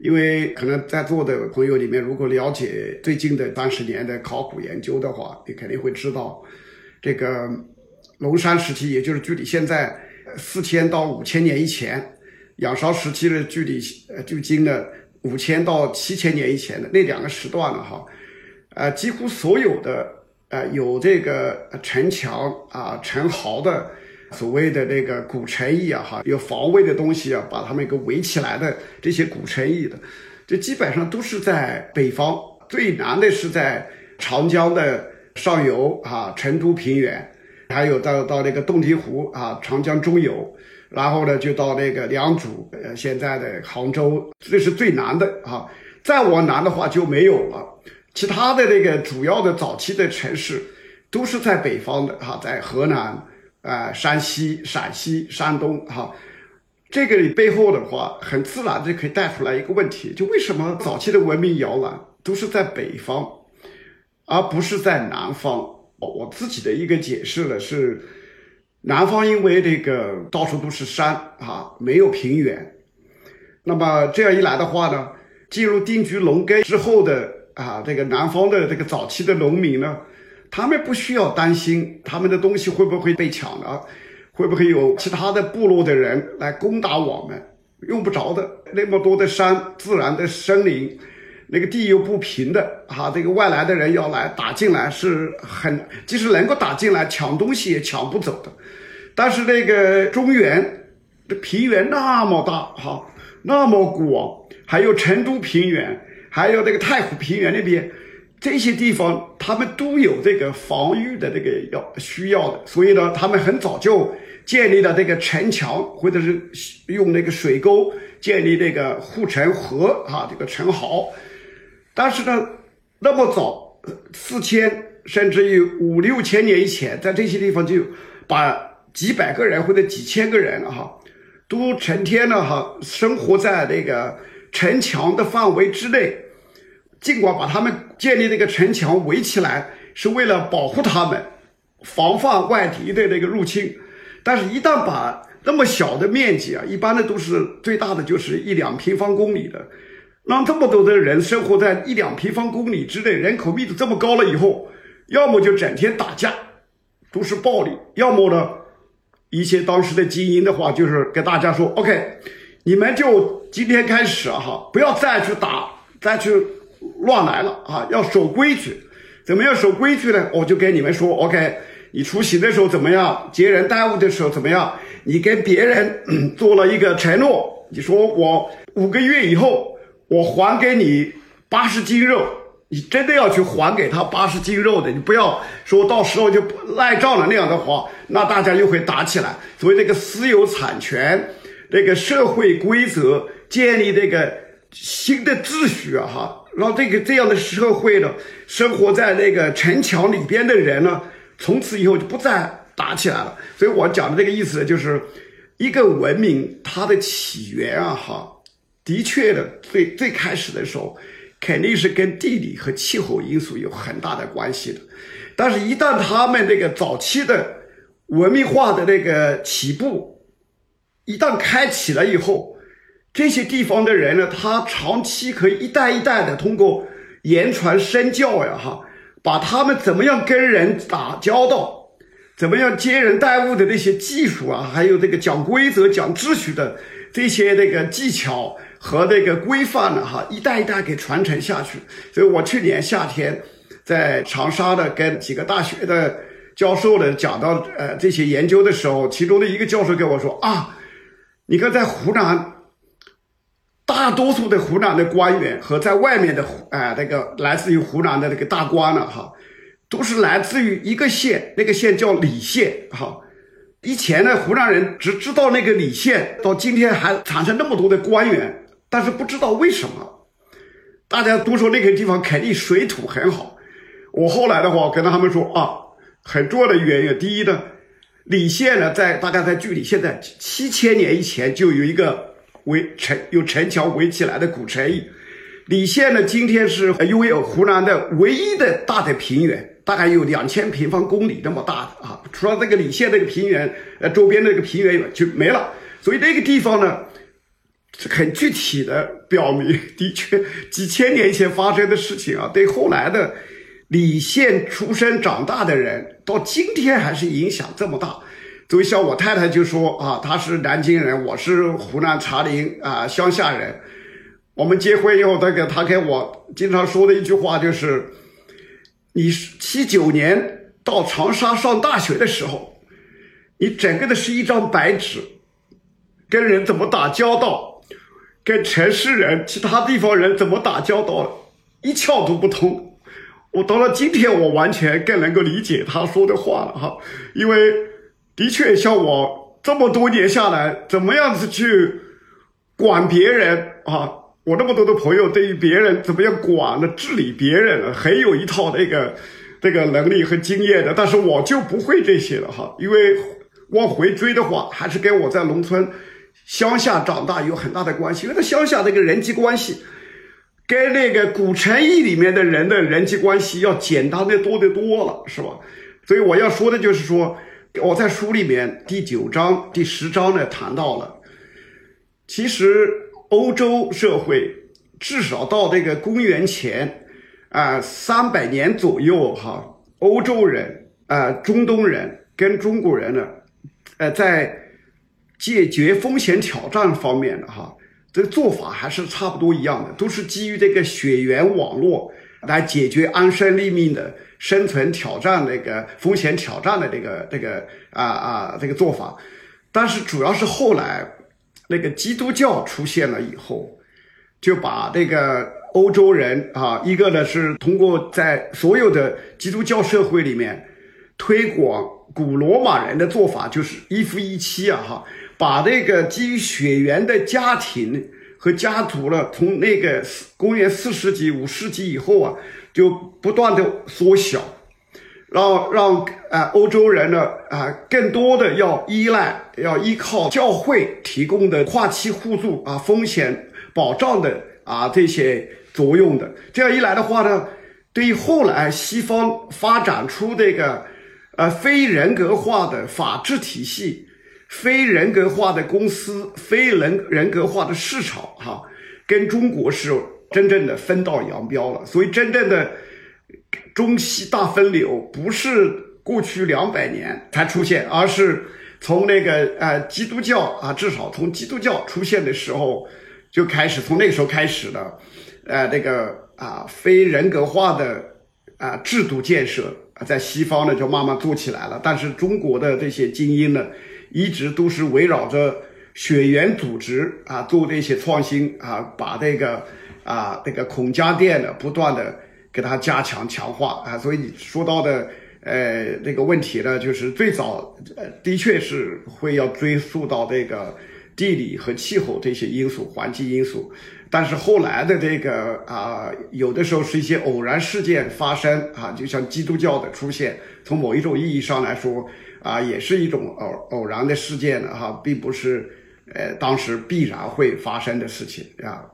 因为可能在座的朋友里面，如果了解最近的三十年的考古研究的话，你肯定会知道，这个龙山时期，也就是距离现在四千到五千年以前，仰韶时期的距离呃，距今的五千到七千年以前的那两个时段了哈，呃，几乎所有的。呃，有这个城墙啊、城壕的所谓的那个古城邑啊，哈，有防卫的东西啊，把他们给围起来的这些古城邑的，这基本上都是在北方，最南的是在长江的上游啊，成都平原，还有到到那个洞庭湖啊，长江中游，然后呢就到那个良渚，呃，现在的杭州，这是最南的啊。再往南的话就没有了，其他的那个主要的早期的城市都是在北方的哈，在河南、啊山西、陕西、山东哈。这个背后的话，很自然就可以带出来一个问题：就为什么早期的文明摇篮都是在北方，而不是在南方？我自己的一个解释呢是，南方因为这个到处都是山啊，没有平原，那么这样一来的话呢？进入定居农耕之后的啊，这个南方的这个早期的农民呢，他们不需要担心他们的东西会不会被抢了，会不会有其他的部落的人来攻打我们？用不着的，那么多的山，自然的森林，那个地又不平的，哈，这个外来的人要来打进来是很，即使能够打进来抢东西也抢不走的。但是那个中原的平原那么大，哈，那么广。还有成都平原，还有这个太湖平原那边，这些地方他们都有这个防御的这个要需要的，所以呢，他们很早就建立了这个城墙，或者是用那个水沟建立这个护城河啊，这个城壕。但是呢，那么早四千甚至于五六千年以前，在这些地方就把几百个人或者几千个人哈，都成天呢哈生活在那个。城墙的范围之内，尽管把他们建立那个城墙围起来，是为了保护他们，防范外敌的那个入侵，但是，一旦把那么小的面积啊，一般的都是最大的就是一两平方公里的，让这么多的人生活在一两平方公里之内，人口密度这么高了以后，要么就整天打架，都是暴力；要么呢，一些当时的精英的话，就是跟大家说，OK。你们就今天开始哈，不要再去打，再去乱来了啊！要守规矩，怎么样守规矩呢？我就跟你们说，OK，你出行的时候怎么样？接人待物的时候怎么样？你跟别人 做了一个承诺，你说我五个月以后我还给你八十斤肉，你真的要去还给他八十斤肉的，你不要说到时候就赖账了那样的话，那大家又会打起来。所以这个私有产权。那个社会规则建立这个新的秩序啊，哈，让这个这样的社会呢，生活在那个城墙里边的人呢，从此以后就不再打起来了。所以我讲的这个意思就是，一个文明它的起源啊，哈，的确的最最开始的时候，肯定是跟地理和气候因素有很大的关系的。但是，一旦他们这个早期的文明化的那个起步，一旦开启了以后，这些地方的人呢，他长期可以一代一代的通过言传身教呀，哈，把他们怎么样跟人打交道，怎么样接人待物的那些技术啊，还有这个讲规则、讲秩序的这些那个技巧和那个规范呢，哈，一代一代给传承下去。所以我去年夏天在长沙的跟几个大学的教授呢讲到呃这些研究的时候，其中的一个教授跟我说啊。你看，在湖南，大多数的湖南的官员和在外面的啊，那个来自于湖南的那个大官了哈，都是来自于一个县，那个县叫澧县哈。以前呢，湖南人只知道那个澧县，到今天还产生那么多的官员，但是不知道为什么，大家都说那个地方肯定水土很好。我后来的话跟他们说啊，很重要的原因，第一呢。李县呢，在大概在距离现在七千年以前，就有一个围城、有城墙围起来的古城邑。李县呢，今天是拥有湖南的唯一的大的平原，大概有两千平方公里那么大的啊。除了这个李县那个平原，呃，周边那个平原就没了。所以那个地方呢，很具体的表明，的确几千年前发生的事情啊，对后来的。李县出生长大的人，到今天还是影响这么大。所以像我太太就说啊，她是南京人，我是湖南茶陵啊乡下人。我们结婚以后，这个她跟我经常说的一句话就是：你七九年到长沙上大学的时候，你整个的是一张白纸，跟人怎么打交道，跟城市人、其他地方人怎么打交道，一窍都不通。我到了今天，我完全更能够理解他说的话了哈，因为的确像我这么多年下来，怎么样子去管别人啊？我那么多的朋友，对于别人怎么样管的、治理别人，很有一套那个这个能力和经验的。但是我就不会这些了哈，因为往回追的话，还是跟我在农村乡下长大有很大的关系。因为在乡下这个人际关系，跟那个古城邑里面的人的人际关系要简单的多得多了，是吧？所以我要说的就是说，我在书里面第九章、第十章呢谈到了，其实。欧洲社会至少到这个公元前啊三百年左右，哈，欧洲人啊，中东人跟中国人呢，呃，在解决风险挑战方面的哈，这做法还是差不多一样的，都是基于这个血缘网络来解决安身立命的生存挑战那个风险挑战的这个这个啊啊这个做法，但是主要是后来。那个基督教出现了以后，就把这个欧洲人啊，一个呢是通过在所有的基督教社会里面推广古罗马人的做法，就是一夫一妻啊，哈，把那个基于血缘的家庭和家族呢，从那个公元四世纪、五世纪以后啊，就不断的缩小。让让啊，欧洲人呢啊，更多的要依赖、要依靠教会提供的跨期互助啊、风险保障的啊这些作用的。这样一来的话呢，对于后来西方发展出这个呃非人格化的法治体系、非人格化的公司、非人人格化的市场，哈，跟中国是真正的分道扬镳了。所以真正的。中西大分流不是过去两百年才出现，而是从那个呃基督教啊，至少从基督教出现的时候就开始，从那个时候开始的，呃，这个啊非人格化的啊制度建设在西方呢就慢慢做起来了。但是中国的这些精英呢，一直都是围绕着血缘组织啊做这些创新啊，把这个啊这个孔家店呢不断的。给它加强强化啊，所以你说到的呃这个问题呢，就是最早呃的确是会要追溯到这个地理和气候这些因素、环境因素，但是后来的这个啊，有的时候是一些偶然事件发生啊，就像基督教的出现，从某一种意义上来说啊，也是一种偶偶然的事件哈，并不是呃当时必然会发生的事情啊。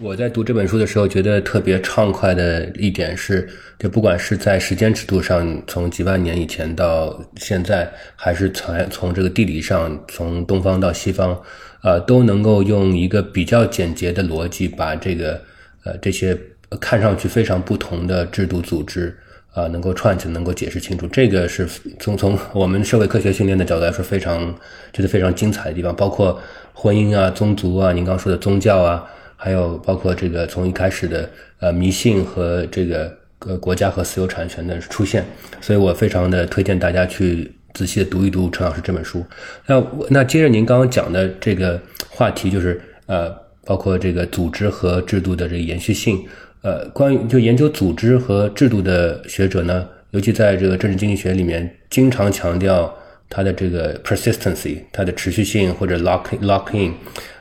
我在读这本书的时候，觉得特别畅快的一点是，就不管是在时间尺度上，从几万年以前到现在，还是从从这个地理上，从东方到西方，啊，都能够用一个比较简洁的逻辑，把这个呃这些看上去非常不同的制度组织啊，能够串起来，能够解释清楚。这个是从从我们社会科学训练的角度来说，非常觉得非常精彩的地方，包括婚姻啊、宗族啊，您刚说的宗教啊。还有包括这个从一开始的呃迷信和这个呃国家和私有产权的出现，所以我非常的推荐大家去仔细的读一读陈老师这本书。那那接着您刚刚讲的这个话题，就是呃包括这个组织和制度的这个延续性。呃，关于就研究组织和制度的学者呢，尤其在这个政治经济学里面，经常强调它的这个 persistency，它的持续性或者 lock lock in。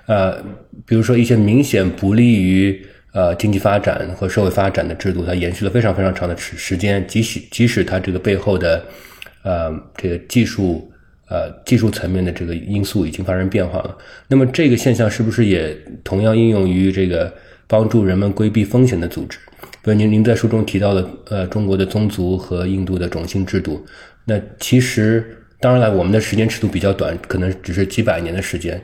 呃，比如说一些明显不利于呃经济发展和社会发展的制度，它延续了非常非常长的时时间，即使即使它这个背后的呃这个技术呃技术层面的这个因素已经发生变化了，那么这个现象是不是也同样应用于这个帮助人们规避风险的组织？比如您您在书中提到了呃中国的宗族和印度的种姓制度，那其实当然了，我们的时间尺度比较短，可能只是几百年的时间，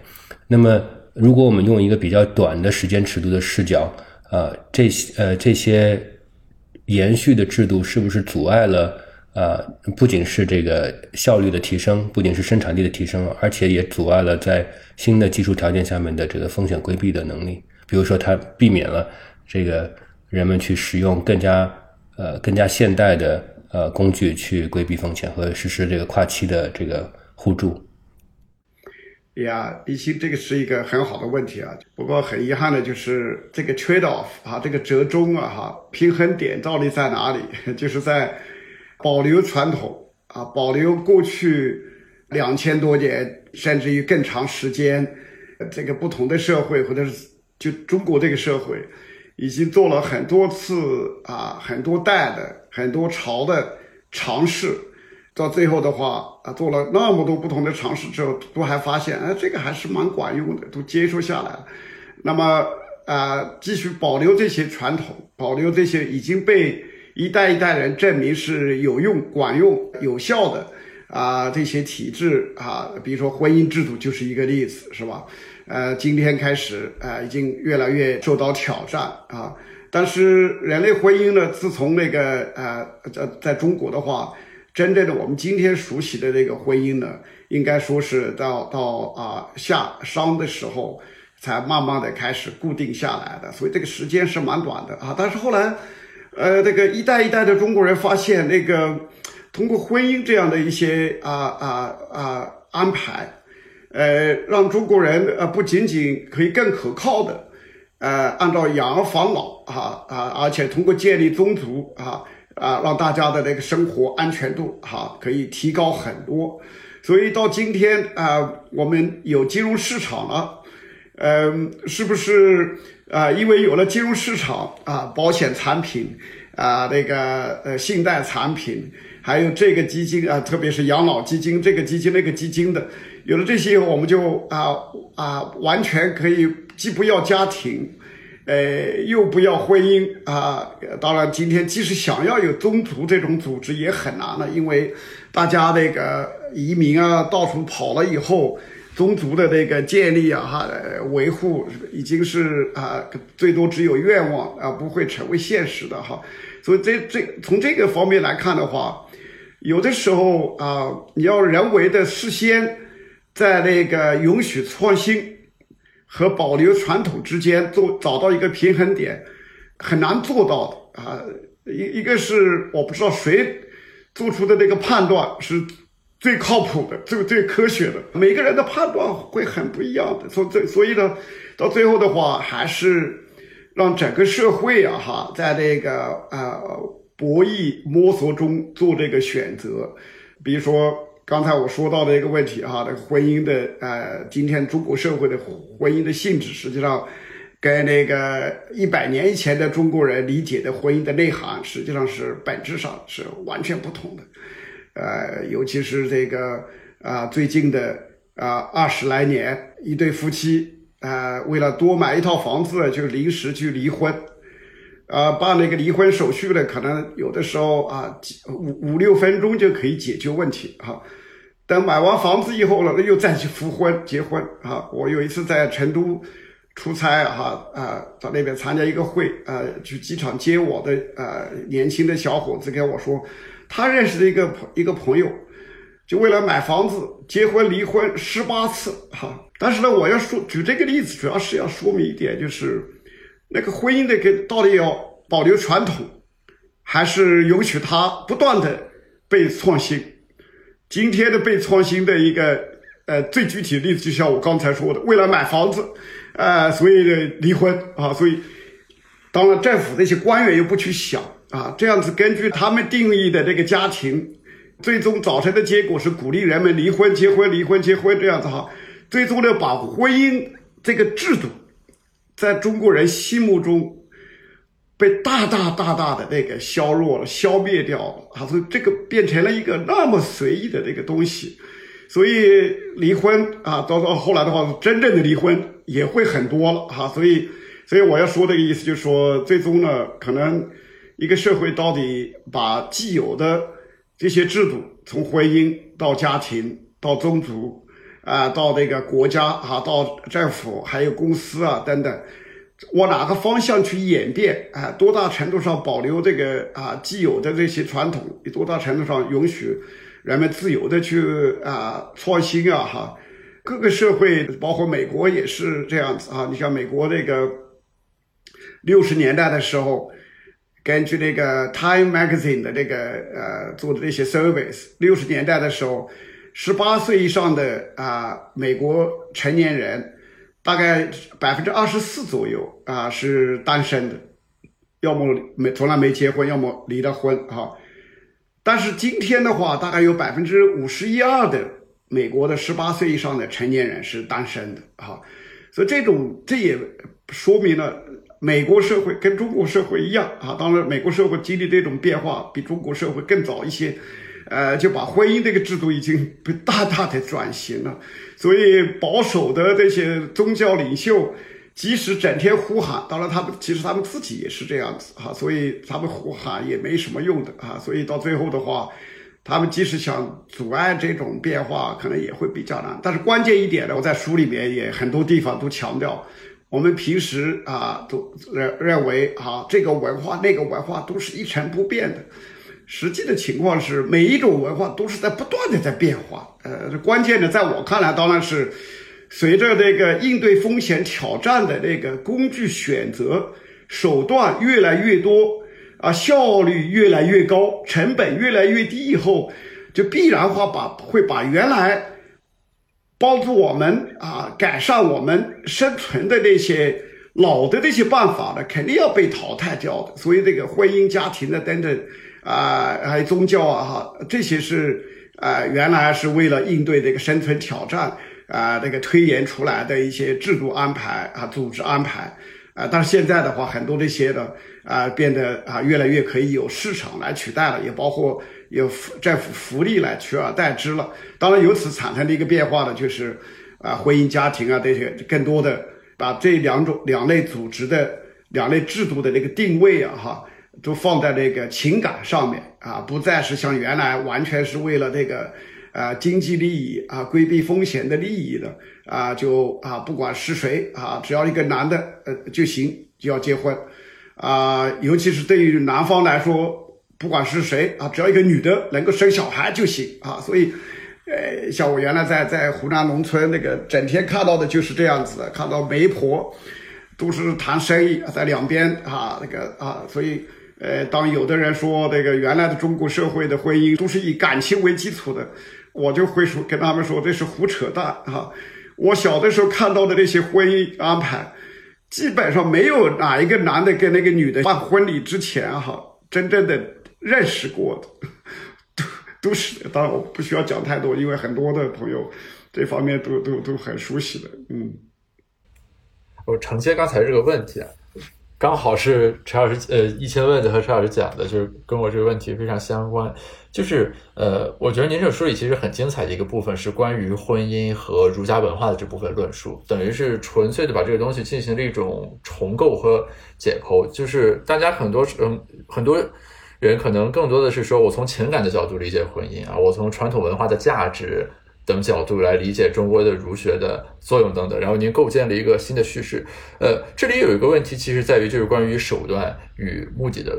那么。如果我们用一个比较短的时间尺度的视角，呃，这些呃这些延续的制度是不是阻碍了呃不仅是这个效率的提升，不仅是生产力的提升，而且也阻碍了在新的技术条件下面的这个风险规避的能力？比如说，它避免了这个人们去使用更加呃更加现代的呃工具去规避风险和实施这个跨期的这个互助。呀，一些这个是一个很好的问题啊。不过很遗憾的就是这个 trade off 啊，这个折中啊，哈，平衡点到底在哪里？就是在保留传统啊，保留过去两千多年甚至于更长时间这个不同的社会，或者是就中国这个社会，已经做了很多次啊，很多代的很多朝的尝试。到最后的话啊，做了那么多不同的尝试之后，都还发现，哎，这个还是蛮管用的，都接受下来。那么啊，继续保留这些传统，保留这些已经被一代一代人证明是有用、管用、有效的啊这些体制啊，比如说婚姻制度就是一个例子，是吧？呃，今天开始啊，已经越来越受到挑战啊。但是人类婚姻呢，自从那个呃，在在中国的话。真正的我们今天熟悉的这个婚姻呢，应该说是到到啊夏商的时候，才慢慢的开始固定下来的，所以这个时间是蛮短的啊。但是后来，呃，这个一代一代的中国人发现，那个通过婚姻这样的一些啊啊啊安排，呃，让中国人呃不仅仅可以更可靠的，呃，按照养儿防老啊啊，而且通过建立宗族啊。啊，让大家的那个生活安全度哈可以提高很多，所以到今天啊，我们有金融市场了，嗯，是不是啊？因为有了金融市场啊，保险产品啊，那个呃信贷产品，还有这个基金啊，特别是养老基金这个基金那个基金的，有了这些，我们就啊啊，完全可以既不要家庭。呃，又不要婚姻啊！当然，今天即使想要有宗族这种组织也很难了，因为大家那个移民啊，到处跑了以后，宗族的那个建立啊、哈维护已经是啊，最多只有愿望啊，不会成为现实的哈。所以这这从这个方面来看的话，有的时候啊，你要人为的事先在那个允许创新。和保留传统之间做找到一个平衡点，很难做到的啊！一一个是我不知道谁做出的那个判断是最靠谱的、最最科学的，每个人的判断会很不一样的。所以，所以呢，到最后的话，还是让整个社会啊，哈，在这个呃博弈摸索中做这个选择，比如说。刚才我说到的一个问题哈，这个婚姻的呃，今天中国社会的婚姻的性质，实际上跟那个一百年以前的中国人理解的婚姻的内涵，实际上是本质上是完全不同的。呃，尤其是这个啊，最近的啊二十来年，一对夫妻啊，为了多买一套房子，就临时去离婚，啊，办那个离婚手续呢，可能有的时候啊，五五六分钟就可以解决问题哈。等买完房子以后了，又再去复婚结婚啊！我有一次在成都出差哈啊，在那边参加一个会啊，去机场接我的呃年轻的小伙子跟我说，他认识的一个朋一个朋友，就为了买房子结婚离婚十八次哈。但是呢，我要说举这个例子，主要是要说明一点，就是那个婚姻的个到底要保留传统，还是允许它不断的被创新？今天的被创新的一个呃最具体的例子，就像我刚才说的，为了买房子，呃，所以离婚啊，所以当然政府那些官员又不去想啊，这样子根据他们定义的这个家庭，最终造成的结果是鼓励人们离婚、结婚、离婚、结婚这样子哈，最终呢把婚姻这个制度在中国人心目中。被大大大大的那个削弱了、消灭掉了啊！所以这个变成了一个那么随意的这个东西，所以离婚啊，到到后来的话，真正的离婚也会很多了哈。所以，所以我要说这个意思，就是说，最终呢，可能一个社会到底把既有的这些制度，从婚姻到家庭到宗族啊，到这个国家啊，到政府还有公司啊等等。往哪个方向去演变啊？多大程度上保留这个啊既有的这些传统？多大程度上允许人们自由的去啊创新啊？哈，各个社会，包括美国也是这样子啊。你像美国那个六十年代的时候，根据那个 Time Magazine 的这个呃做的这些 service，六十年代的时候，十八岁以上的啊美国成年人，大概百分之二十四左右啊是单身的，要么没从来没结婚，要么离了婚啊。但是今天的话，大概有百分之五十一二的美国的十八岁以上的成年人是单身的啊，所以这种这也说明了美国社会跟中国社会一样啊。当然，美国社会经历这种变化比中国社会更早一些，呃，就把婚姻这个制度已经被大大的转型了。所以保守的这些宗教领袖。即使整天呼喊，当然他们其实他们自己也是这样子哈，所以他们呼喊也没什么用的啊，所以到最后的话，他们即使想阻碍这种变化，可能也会比较难。但是关键一点呢，我在书里面也很多地方都强调，我们平时啊都认认为啊这个文化那个文化都是一成不变的，实际的情况是每一种文化都是在不断的在变化。呃，关键的在我看来当然是。随着这个应对风险挑战的那个工具选择手段越来越多啊，效率越来越高，成本越来越低以后，就必然化把会把原来帮助我们啊改善我们生存的那些老的那些办法呢，肯定要被淘汰掉的。所以这个婚姻家庭的等等啊，还有宗教啊哈，这些是啊原来是为了应对这个生存挑战。啊，这个推演出来的一些制度安排啊，组织安排啊，但是现在的话，很多这些的啊，变得啊，越来越可以有市场来取代了，也包括有政府福利来取而代之了。当然，由此产生的一个变化呢，就是啊，婚姻家庭啊这些，更多的把这两种两类组织的两类制度的那个定位啊，哈，都放在那个情感上面啊，不再是像原来完全是为了这个。啊，经济利益啊，规避风险的利益的啊，就啊，不管是谁啊，只要一个男的呃就行，就要结婚啊。尤其是对于男方来说，不管是谁啊，只要一个女的能够生小孩就行啊。所以，呃，像我原来在在湖南农村那个，整天看到的就是这样子的，看到媒婆都是谈生意，在两边啊那个啊，所以呃，当有的人说那个原来的中国社会的婚姻都是以感情为基础的。我就会说跟他们说这是胡扯淡啊！我小的时候看到的那些婚姻安排，基本上没有哪一个男的跟那个女的办婚礼之前哈，真正的认识过的，都都是。当然我不需要讲太多，因为很多的朋友这方面都都都很熟悉的。嗯，我承接刚才这个问题啊。刚好是陈老师，呃，一千问的和陈老师讲的，就是跟我这个问题非常相关。就是，呃，我觉得您这书里其实很精彩的一个部分是关于婚姻和儒家文化的这部分论述，等于是纯粹的把这个东西进行了一种重构和解剖。就是大家很多，嗯，很多人可能更多的是说我从情感的角度理解婚姻啊，我从传统文化的价值。等角度来理解中国的儒学的作用等等，然后您构建了一个新的叙事。呃，这里有一个问题，其实在于就是关于手段与目的的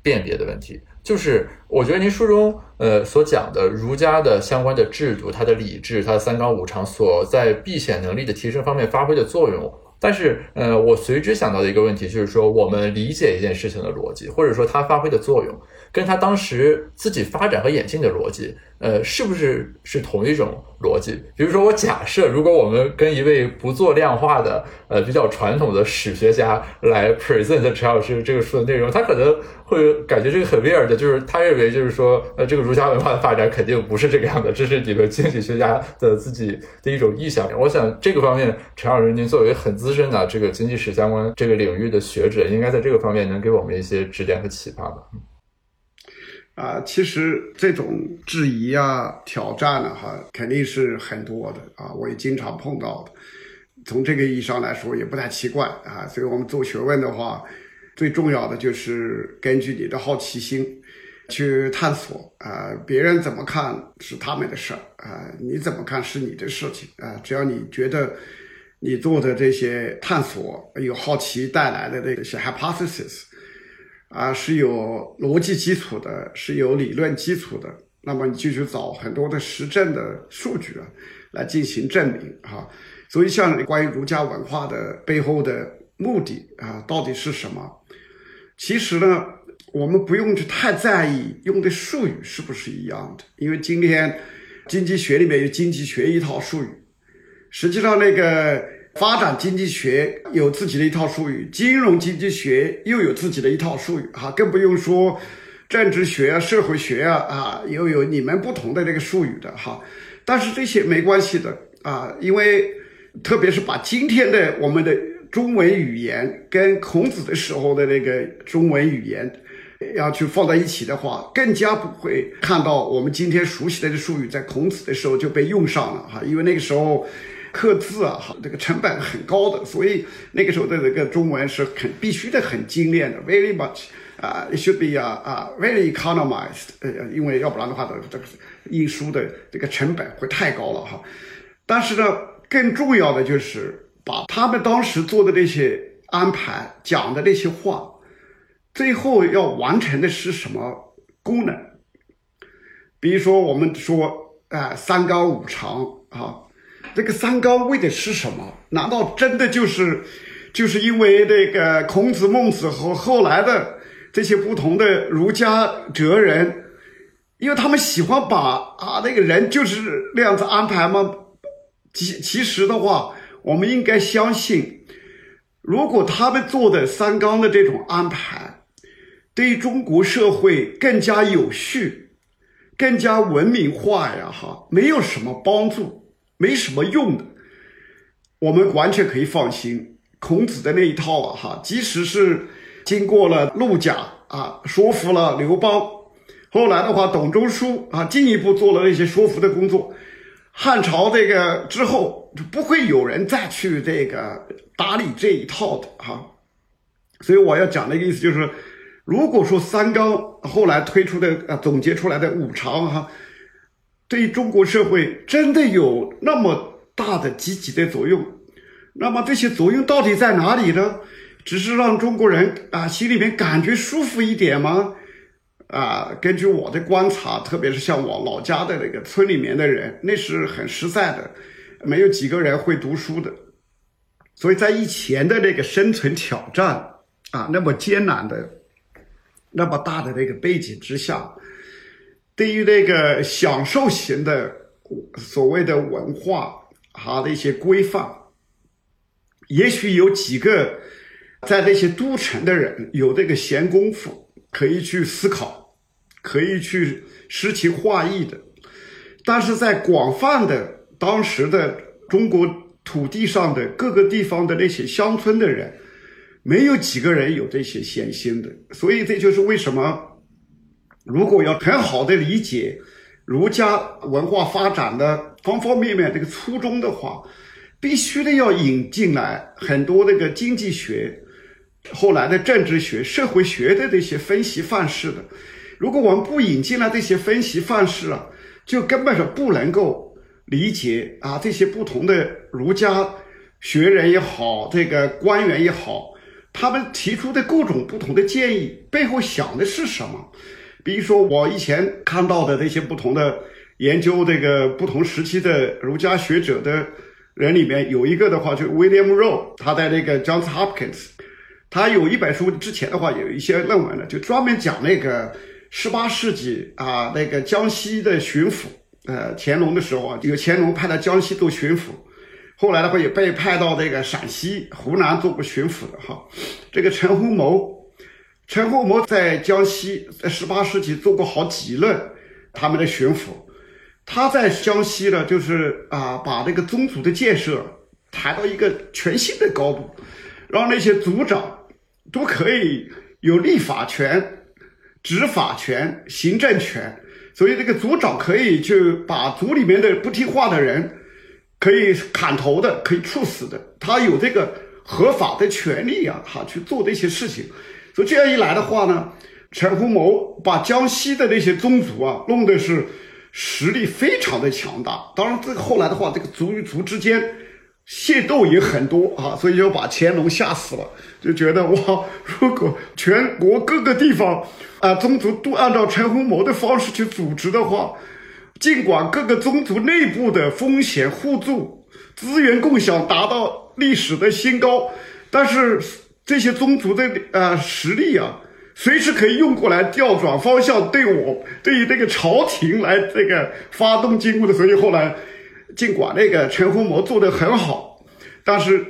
辨别的问题。就是我觉得您书中呃所讲的儒家的相关的制度，它的礼制，它的三纲五常所在避险能力的提升方面发挥的作用。但是呃，我随之想到的一个问题就是说，我们理解一件事情的逻辑，或者说它发挥的作用。跟它当时自己发展和演进的逻辑，呃，是不是是同一种逻辑？比如说，我假设，如果我们跟一位不做量化的，呃，比较传统的史学家来 present 陈老师这个书的内容，他可能会感觉这个很 weird，就是他认为就是说，呃，这个儒家文化的发展肯定不是这个样的，这是你们经济学家的自己的一种臆想。我想这个方面，陈老师您作为很资深的这个经济史相关这个领域的学者，应该在这个方面能给我们一些指点和启发吧。啊，其实这种质疑啊、挑战呢，哈，肯定是很多的啊，我也经常碰到的。从这个意义上来说，也不太奇怪啊。所以我们做学问的话，最重要的就是根据你的好奇心去探索啊。别人怎么看是他们的事儿啊，你怎么看是你的事情啊。只要你觉得你做的这些探索有好奇带来的这些 hypothesis。啊，是有逻辑基础的，是有理论基础的。那么你就去找很多的实证的数据啊，来进行证明哈。所以像关于儒家文化的背后的目的啊，到底是什么？其实呢，我们不用去太在意用的术语是不是一样的，因为今天经济学里面有经济学一套术语，实际上那个发展经济学有自己的一套术语，金融经济学又有自己的一套术语，哈，更不用说政治学啊、社会学啊，啊，又有你们不同的这个术语的哈。但是这些没关系的啊，因为特别是把今天的我们的中文语言跟孔子的时候的那个中文语言。要去放在一起的话，更加不会看到我们今天熟悉的这术语在孔子的时候就被用上了哈，因为那个时候刻字啊，哈，这个成本很高的，所以那个时候的这个中文是很必须的，很精炼的，very much 啊，it，should be 啊啊，very economized，呃，因为要不然的话，这这个印书的这个成本会太高了哈。但是呢，更重要的就是把他们当时做的这些安排讲的那些话。最后要完成的是什么功能？比如说，我们说，啊，三纲五常啊，这个三纲为的是什么？难道真的就是，就是因为这个孔子、孟子和后来的这些不同的儒家哲人，因为他们喜欢把啊那个人就是那样子安排吗？其其实的话，我们应该相信，如果他们做的三纲的这种安排。对中国社会更加有序、更加文明化呀，哈，没有什么帮助，没什么用的。我们完全可以放心，孔子的那一套啊，哈，即使是经过了陆贾啊，说服了刘邦，后来的话，董仲舒啊，进一步做了那些说服的工作，汉朝这个之后，就不会有人再去这个打理这一套的，哈。所以我要讲的一个意思就是。如果说三纲后来推出的呃总结出来的五常哈，对于中国社会真的有那么大的积极的作用，那么这些作用到底在哪里呢？只是让中国人啊心里面感觉舒服一点吗？啊，根据我的观察，特别是像我老家的那个村里面的人，那是很实在的，没有几个人会读书的，所以在以前的那个生存挑战啊那么艰难的。那么大的那个背景之下，对于那个享受型的所谓的文化哈的一些规范，也许有几个在那些都城的人有这个闲工夫可以去思考，可以去诗情画意的，但是在广泛的当时的中国土地上的各个地方的那些乡村的人。没有几个人有这些闲心的，所以这就是为什么，如果要很好的理解儒家文化发展的方方面面这个初衷的话，必须的要引进来很多那个经济学、后来的政治学、社会学的这些分析范式的。如果我们不引进来这些分析范式啊，就根本上不能够理解啊这些不同的儒家学人也好，这个官员也好。他们提出的各种不同的建议背后想的是什么？比如说，我以前看到的那些不同的研究这个不同时期的儒家学者的人里面，有一个的话就 William Rowe，他在那个 Johns Hopkins，他有一本书，之前的话有一些论文呢，就专门讲那个十八世纪啊那个江西的巡抚，呃，乾隆的时候啊，有乾隆派到江西做巡抚。后来的话也被派到这个陕西、湖南做过巡抚的哈，这个陈洪谋，陈洪谋在江西在十八世纪做过好几任他们的巡抚，他在江西呢，就是啊把这个宗族的建设抬到一个全新的高度，让那些族长都可以有立法权、执法权、行政权，所以这个族长可以去把族里面的不听话的人。可以砍头的，可以处死的，他有这个合法的权利啊，哈，去做这些事情。所以这样一来的话呢，陈洪谋把江西的那些宗族啊，弄的是实力非常的强大。当然，这个后来的话，这个族与族之间械斗也很多啊，所以就把乾隆吓死了，就觉得哇，如果全国各个地方啊宗族都按照陈洪谋的方式去组织的话。尽管各个宗族内部的风险互助、资源共享达到历史的新高，但是这些宗族的呃实力啊，随时可以用过来调转方向，对我对于这个朝廷来这个发动进攻的。所以后来，尽管那个陈洪谋做得很好，但是，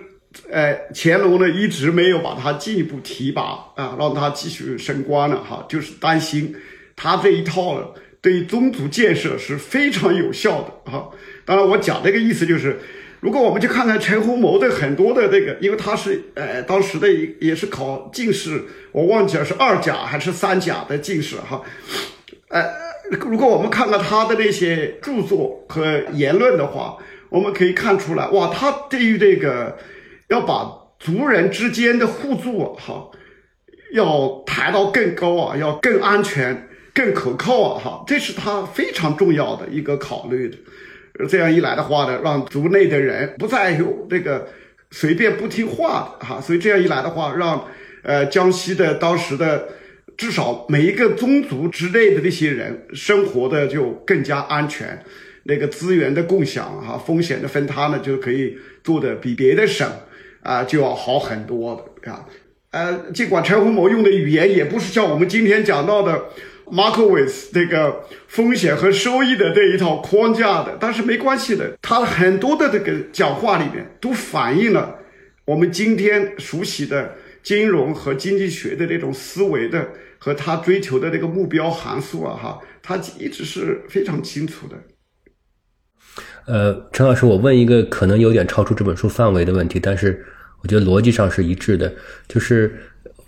呃，乾隆呢一直没有把他进一步提拔啊，让他继续升官了哈，就是担心他这一套对于宗族建设是非常有效的啊。当然，我讲这个意思就是。如果我们去看看陈洪谋的很多的这个，因为他是呃当时的也是考进士，我忘记了是二甲还是三甲的进士哈，呃，如果我们看看他的那些著作和言论的话，我们可以看出来，哇，他对于这个要把族人之间的互助哈，要抬到更高啊，要更安全、更可靠啊哈，这是他非常重要的一个考虑的。这样一来的话呢，让族内的人不再有这个随便不听话的哈，所以这样一来的话，让呃江西的当时的至少每一个宗族之内的那些人生活的就更加安全，那个资源的共享哈，风险的分摊呢就可以做的比别的省啊就要好很多啊。呃，尽管陈洪谋用的语言也不是像我们今天讲到的。Markowitz 这个风险和收益的这一套框架的，但是没关系的，他很多的这个讲话里面都反映了我们今天熟悉的金融和经济学的这种思维的和他追求的这个目标函数啊，哈，他一直是非常清楚的。呃，陈老师，我问一个可能有点超出这本书范围的问题，但是我觉得逻辑上是一致的，就是。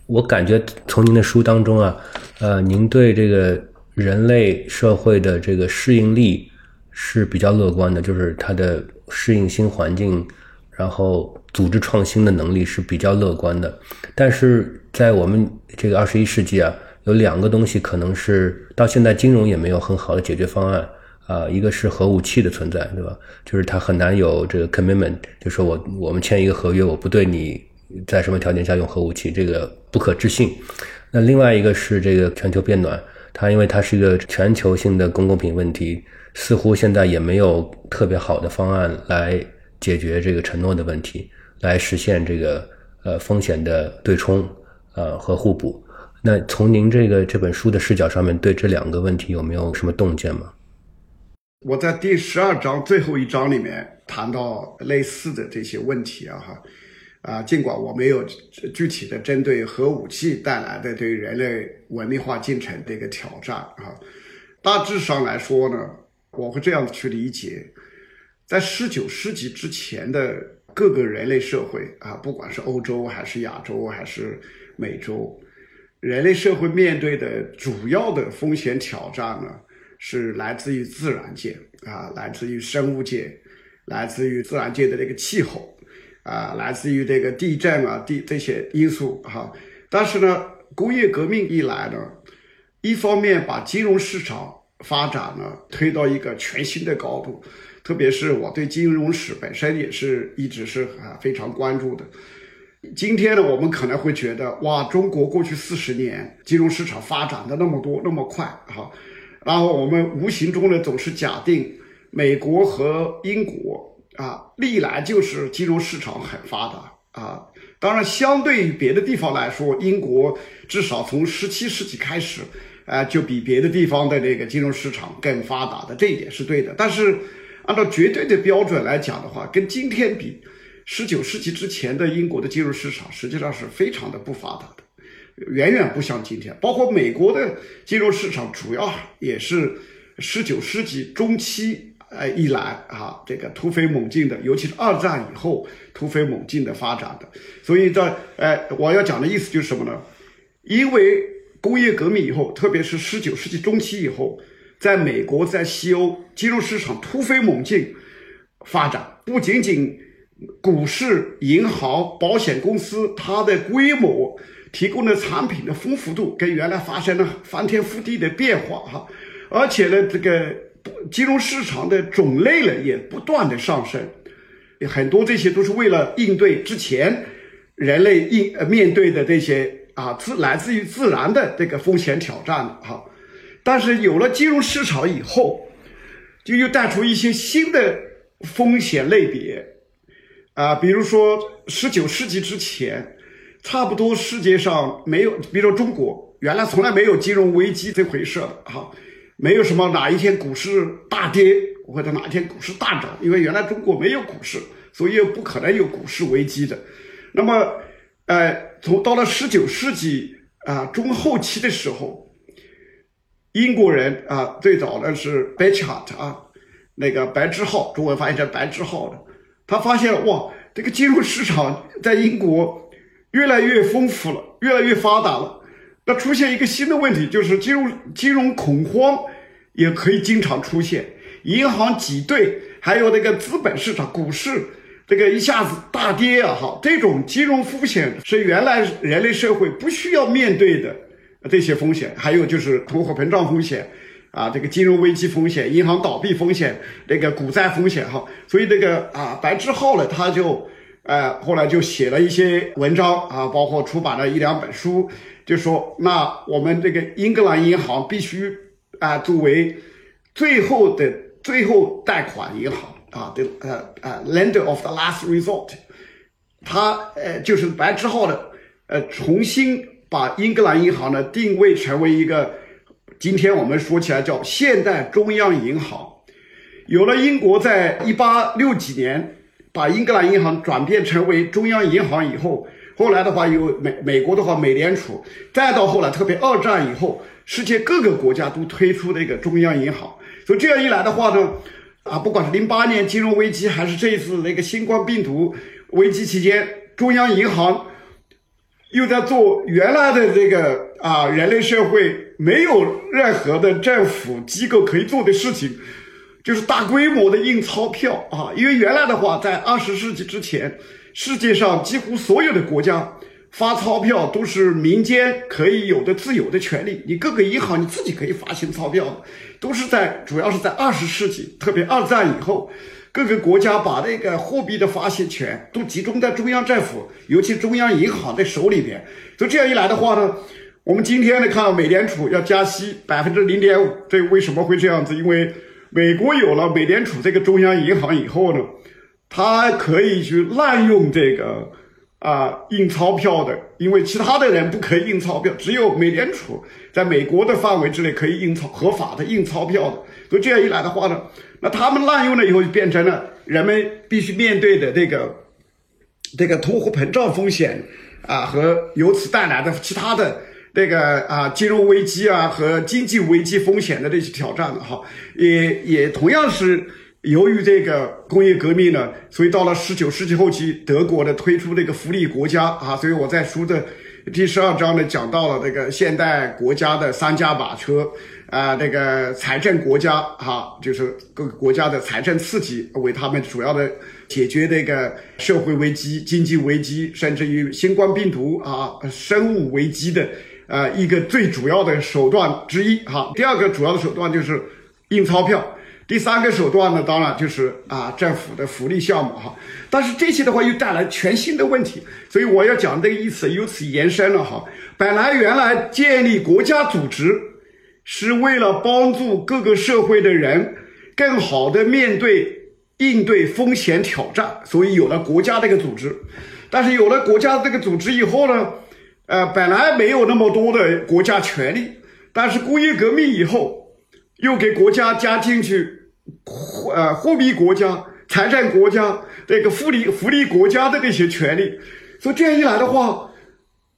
我感觉从您的书当中啊，呃，您对这个人类社会的这个适应力是比较乐观的，就是它的适应新环境，然后组织创新的能力是比较乐观的。但是在我们这个二十一世纪啊，有两个东西可能是到现在金融也没有很好的解决方案啊，一个是核武器的存在，对吧？就是它很难有这个 commitment，就说我我们签一个合约，我不对你。在什么条件下用核武器？这个不可置信。那另外一个是这个全球变暖，它因为它是一个全球性的公共品问题，似乎现在也没有特别好的方案来解决这个承诺的问题，来实现这个呃风险的对冲呃和互补。那从您这个这本书的视角上面对这两个问题有没有什么洞见吗？我在第十二章最后一章里面谈到类似的这些问题啊哈。啊，尽管我没有具体的针对核武器带来的对人类文明化进程的一个挑战啊，大致上来说呢，我会这样去理解，在十九世纪之前的各个人类社会啊，不管是欧洲还是亚洲还是美洲，人类社会面对的主要的风险挑战呢，是来自于自然界啊，来自于生物界，来自于自然界的这个气候。啊，来自于这个地震啊，地这些因素哈。但是呢，工业革命一来呢，一方面把金融市场发展呢推到一个全新的高度，特别是我对金融史本身也是一直是啊非常关注的。今天呢，我们可能会觉得哇，中国过去四十年金融市场发展的那么多那么快哈，然后我们无形中呢总是假定美国和英国。啊，历来就是金融市场很发达啊。当然，相对于别的地方来说，英国至少从十七世纪开始，啊，就比别的地方的那个金融市场更发达的，这一点是对的。但是，按照绝对的标准来讲的话，跟今天比，十九世纪之前的英国的金融市场实际上是非常的不发达的，远远不像今天。包括美国的金融市场，主要也是十九世纪中期。呃，一来啊，这个突飞猛进的，尤其是二战以后突飞猛进的发展的，所以在呃，我要讲的意思就是什么呢？因为工业革命以后，特别是十九世纪中期以后，在美国、在西欧，金融市场突飞猛进发展，不仅仅股市、银行、保险公司，它的规模、提供的产品的丰富度，跟原来发生了翻天覆地的变化哈，而且呢，这个。金融市场的种类呢也不断的上升，很多这些都是为了应对之前人类应面对的这些啊自来自于自然的这个风险挑战的哈。但是有了金融市场以后，就又带出一些新的风险类别啊，比如说十九世纪之前，差不多世界上没有，比如说中国。原来从来没有金融危机这回事的哈，没有什么哪一天股市大跌或者哪一天股市大涨，因为原来中国没有股市，所以不可能有股市危机的。那么，呃，从到了十九世纪啊中后期的时候，英国人啊最早的是 b e c h a r t 啊，那个白志浩，中文翻译成白志浩的，他发现哇，这个金融市场在英国越来越丰富了，越来越发达了。那出现一个新的问题，就是金融金融恐慌也可以经常出现，银行挤兑，还有那个资本市场、股市。这个一下子大跌啊，哈，这种金融风险是原来人类社会不需要面对的这些风险，还有就是通货膨胀风险，啊，这个金融危机风险、银行倒闭风险、那个股灾风险，哈，所以这个啊，白志浩呢，他就，呃，后来就写了一些文章啊，包括出版了一两本书，就说那我们这个英格兰银行必须啊，作为最后的最后贷款银行。啊，的呃呃，lender of the last resort，他呃就是白之浩的呃重新把英格兰银行呢定位成为一个，今天我们说起来叫现代中央银行。有了英国在一八六几年把英格兰银行转变成为中央银行以后，后来的话有美美国的话美联储，再到后来特别二战以后，世界各个国家都推出那个中央银行，所以这样一来的话呢。啊，不管是零八年金融危机，还是这一次那个新冠病毒危机期间，中央银行又在做原来的这个啊，人类社会没有任何的政府机构可以做的事情，就是大规模的印钞票啊。因为原来的话，在二十世纪之前，世界上几乎所有的国家。发钞票都是民间可以有的自由的权利，你各个银行你自己可以发行钞票，都是在主要是在二十世纪，特别二战以后，各个国家把那个货币的发行权都集中在中央政府，尤其中央银行的手里边。就这样一来的话呢，我们今天呢看美联储要加息百分之零点五，这为什么会这样子？因为美国有了美联储这个中央银行以后呢，它可以去滥用这个。啊，印钞票的，因为其他的人不可以印钞票，只有美联储在美国的范围之内可以印钞合法的印钞票的。所以这样一来的话呢，那他们滥用了以后，就变成了人们必须面对的这个这个通货膨胀风险啊，和由此带来的其他的这个啊金融危机啊和经济危机风险的这些挑战了哈，也也同样是。由于这个工业革命呢，所以到了十九世纪后期，德国的推出这个福利国家啊，所以我在书的第十二章呢讲到了这个现代国家的三驾马车啊，这个财政国家哈，就是各个国家的财政刺激为他们主要的解决这个社会危机、经济危机，甚至于新冠病毒啊、生物危机的啊一个最主要的手段之一哈。第二个主要的手段就是印钞票。第三个手段呢，当然就是啊政府的福利项目哈，但是这些的话又带来全新的问题，所以我要讲这个意思由此延伸了哈。本来原来建立国家组织是为了帮助各个社会的人更好的面对应对风险挑战，所以有了国家这个组织。但是有了国家这个组织以后呢，呃，本来没有那么多的国家权力，但是工业革命以后。又给国家加进去，呃，货币国家、财政国家、这个福利福利国家的这些权利，所以这样一来的话，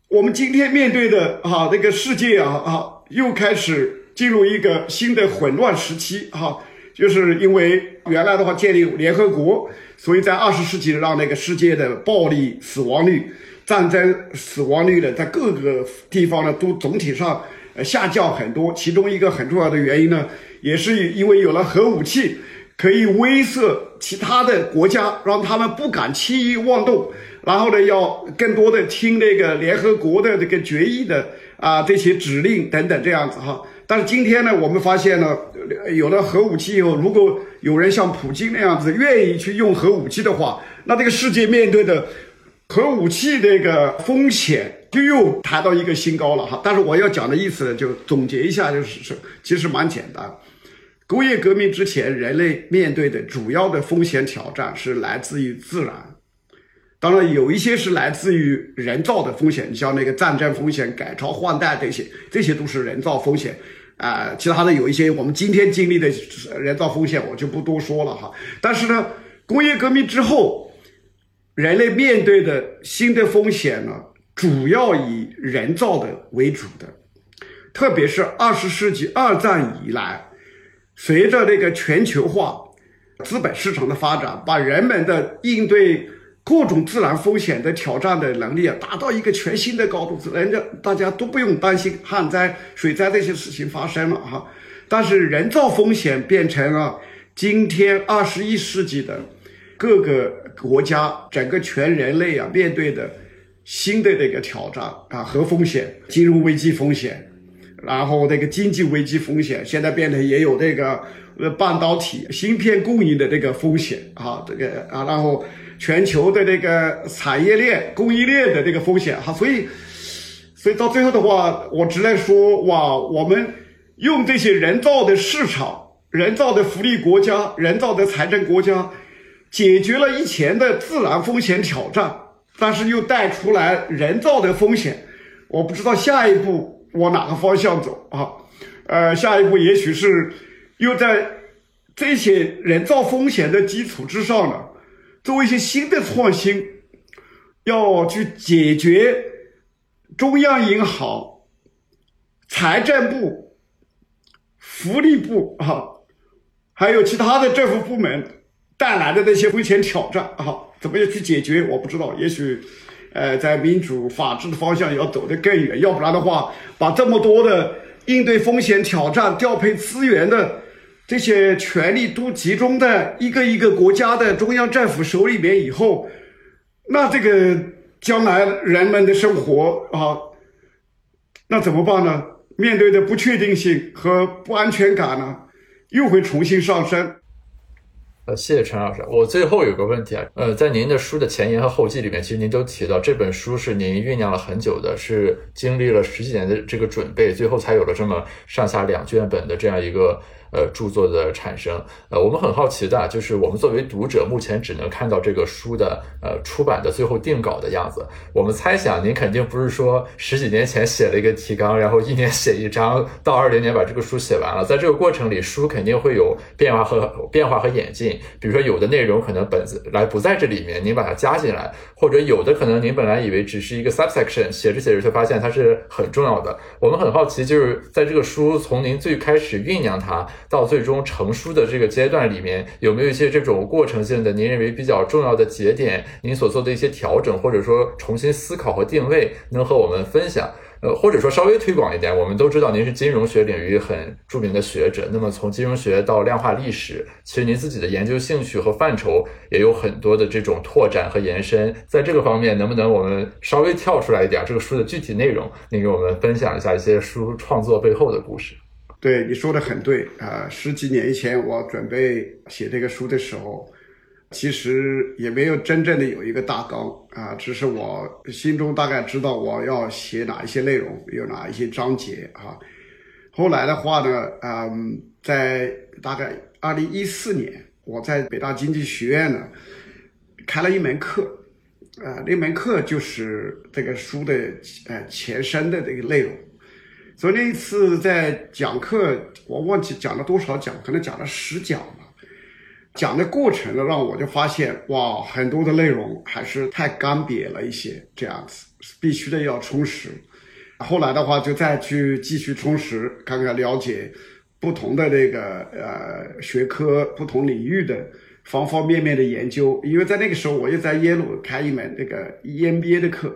我们今天面对的啊，这个世界啊啊，又开始进入一个新的混乱时期啊，就是因为原来的话建立联合国，所以在二十世纪让那个世界的暴力死亡率、战争死亡率呢，在各个地方呢都总体上。呃，下降很多，其中一个很重要的原因呢，也是因为有了核武器，可以威慑其他的国家，让他们不敢轻易妄动，然后呢，要更多的听那个联合国的这个决议的啊这些指令等等这样子哈。但是今天呢，我们发现呢，有了核武器以后，如果有人像普京那样子愿意去用核武器的话，那这个世界面对的核武器这个风险。就又抬到一个新高了哈，但是我要讲的意思呢，就总结一下，就是是其实蛮简单。工业革命之前，人类面对的主要的风险挑战是来自于自然。当然有一些是来自于人造的风险，你像那个战争风险、改朝换代这些，这些都是人造风险。啊，其他的有一些我们今天经历的人造风险，我就不多说了哈。但是呢，工业革命之后，人类面对的新的风险呢，主要以人造的为主的，特别是二十世纪二战以来，随着这个全球化、资本市场的发展，把人们的应对。各种自然风险的挑战的能力啊，达到一个全新的高度，人家大家都不用担心旱灾、水灾这些事情发生了哈。但是人造风险变成了今天二十一世纪的各个国家、整个全人类啊面对的新的这个挑战啊和风险，金融危机风险，然后这个经济危机风险，现在变得也有这个呃半导体芯片供应的这个风险啊，这个啊，然后。全球的这个产业链、供应链的这个风险哈，所以，所以到最后的话，我只能说哇，我们用这些人造的市场、人造的福利国家、人造的财政国家，解决了以前的自然风险挑战，但是又带出来人造的风险。我不知道下一步往哪个方向走啊？呃，下一步也许是又在这些人造风险的基础之上呢？做一些新的创新，要去解决中央银行、财政部、福利部啊，还有其他的政府部门带来的那些风险挑战啊，怎么样去解决？我不知道，也许，呃，在民主法治的方向要走得更远，要不然的话，把这么多的应对风险挑战、调配资源的。这些权力都集中在一个一个国家的中央政府手里面以后，那这个将来人们的生活啊，那怎么办呢？面对的不确定性和不安全感呢，又会重新上升。呃，谢谢陈老师。我最后有个问题啊，呃，在您的书的前言和后记里面，其实您都提到这本书是您酝酿了很久的，是经历了十几年的这个准备，最后才有了这么上下两卷本的这样一个。呃，著作的产生，呃，我们很好奇的，就是我们作为读者，目前只能看到这个书的呃出版的最后定稿的样子。我们猜想，您肯定不是说十几年前写了一个提纲，然后一年写一章，到二零年把这个书写完了。在这个过程里，书肯定会有变化和变化和演进。比如说，有的内容可能本子来不在这里面，您把它加进来，或者有的可能您本来以为只是一个 subsection，写着写着就发现它是很重要的。我们很好奇，就是在这个书从您最开始酝酿它。到最终成书的这个阶段里面，有没有一些这种过程性的您认为比较重要的节点？您所做的一些调整，或者说重新思考和定位，能和我们分享？呃，或者说稍微推广一点，我们都知道您是金融学领域很著名的学者，那么从金融学到量化历史，其实您自己的研究兴趣和范畴也有很多的这种拓展和延伸。在这个方面，能不能我们稍微跳出来一点，这个书的具体内容，您给我们分享一下一些书创作背后的故事？对你说的很对啊！十几年以前我准备写这个书的时候，其实也没有真正的有一个大纲啊，只是我心中大概知道我要写哪一些内容，有哪一些章节啊。后来的话呢，嗯，在大概二零一四年，我在北大经济学院呢开了一门课，啊，那门课就是这个书的呃前身的这个内容。所以那一次在讲课，我忘记讲了多少讲，可能讲了十讲吧。讲的过程呢，让我就发现，哇，很多的内容还是太干瘪了一些，这样子必须的要充实。后来的话，就再去继续充实，看看了解不同的这个呃学科、不同领域的方方面面的研究。因为在那个时候，我又在耶鲁开一门那个 EMBA 的课，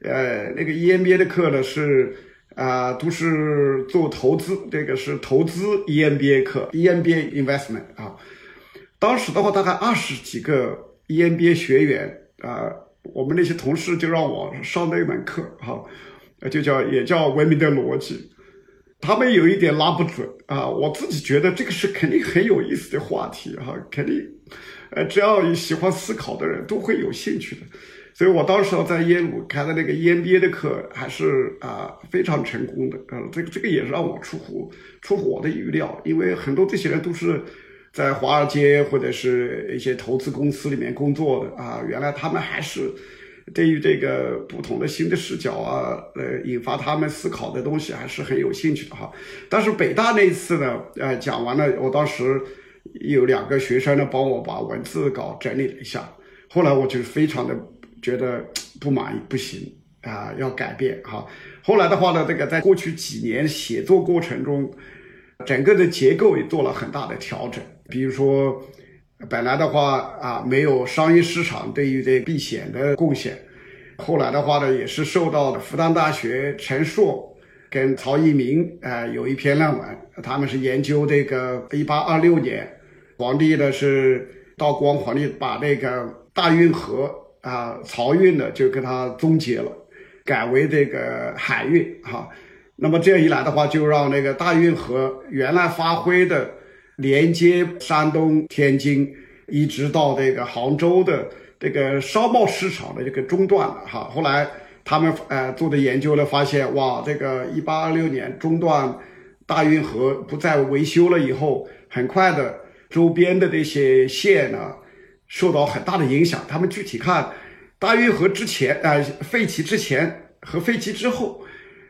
呃，那个 EMBA 的课呢是。啊，都是做投资，这个是投资 EMBA 课，EMBA investment 啊。当时的话，大概二十几个 EMBA 学员啊，我们那些同事就让我上那门课哈，就叫也叫文明的逻辑。他们有一点拉不准啊，我自己觉得这个是肯定很有意思的话题哈，肯定，呃，只要喜欢思考的人都会有兴趣的。所以我当时在耶鲁开的那个 EMBA 的课还是啊非常成功的，呃，这个这个也是让我出乎出乎我的预料，因为很多这些人都是在华尔街或者是一些投资公司里面工作的啊，原来他们还是对于这个不同的新的视角啊，呃，引发他们思考的东西还是很有兴趣的哈。但是北大那次呢，呃，讲完了，我当时有两个学生呢帮我把文字稿整理了一下，后来我就非常的觉得不满意，不行啊，要改变哈。后来的话呢，这个在过去几年写作过程中。整个的结构也做了很大的调整，比如说，本来的话啊，没有商业市场对于这避险的贡献，后来的话呢，也是受到了复旦大学陈硕跟曹一鸣啊有一篇论文，他们是研究这个一八二六年，皇帝呢是道光皇帝把这个大运河啊漕运呢就给它终结了，改为这个海运哈。那么这样一来的话，就让那个大运河原来发挥的连接山东、天津，一直到这个杭州的这个商贸市场的这个中断了哈。后来他们呃做的研究呢，发现哇，这个一八二六年中断大运河不再维修了以后，很快的周边的这些县呢受到很大的影响。他们具体看大运河之前呃废弃之前和废弃之后。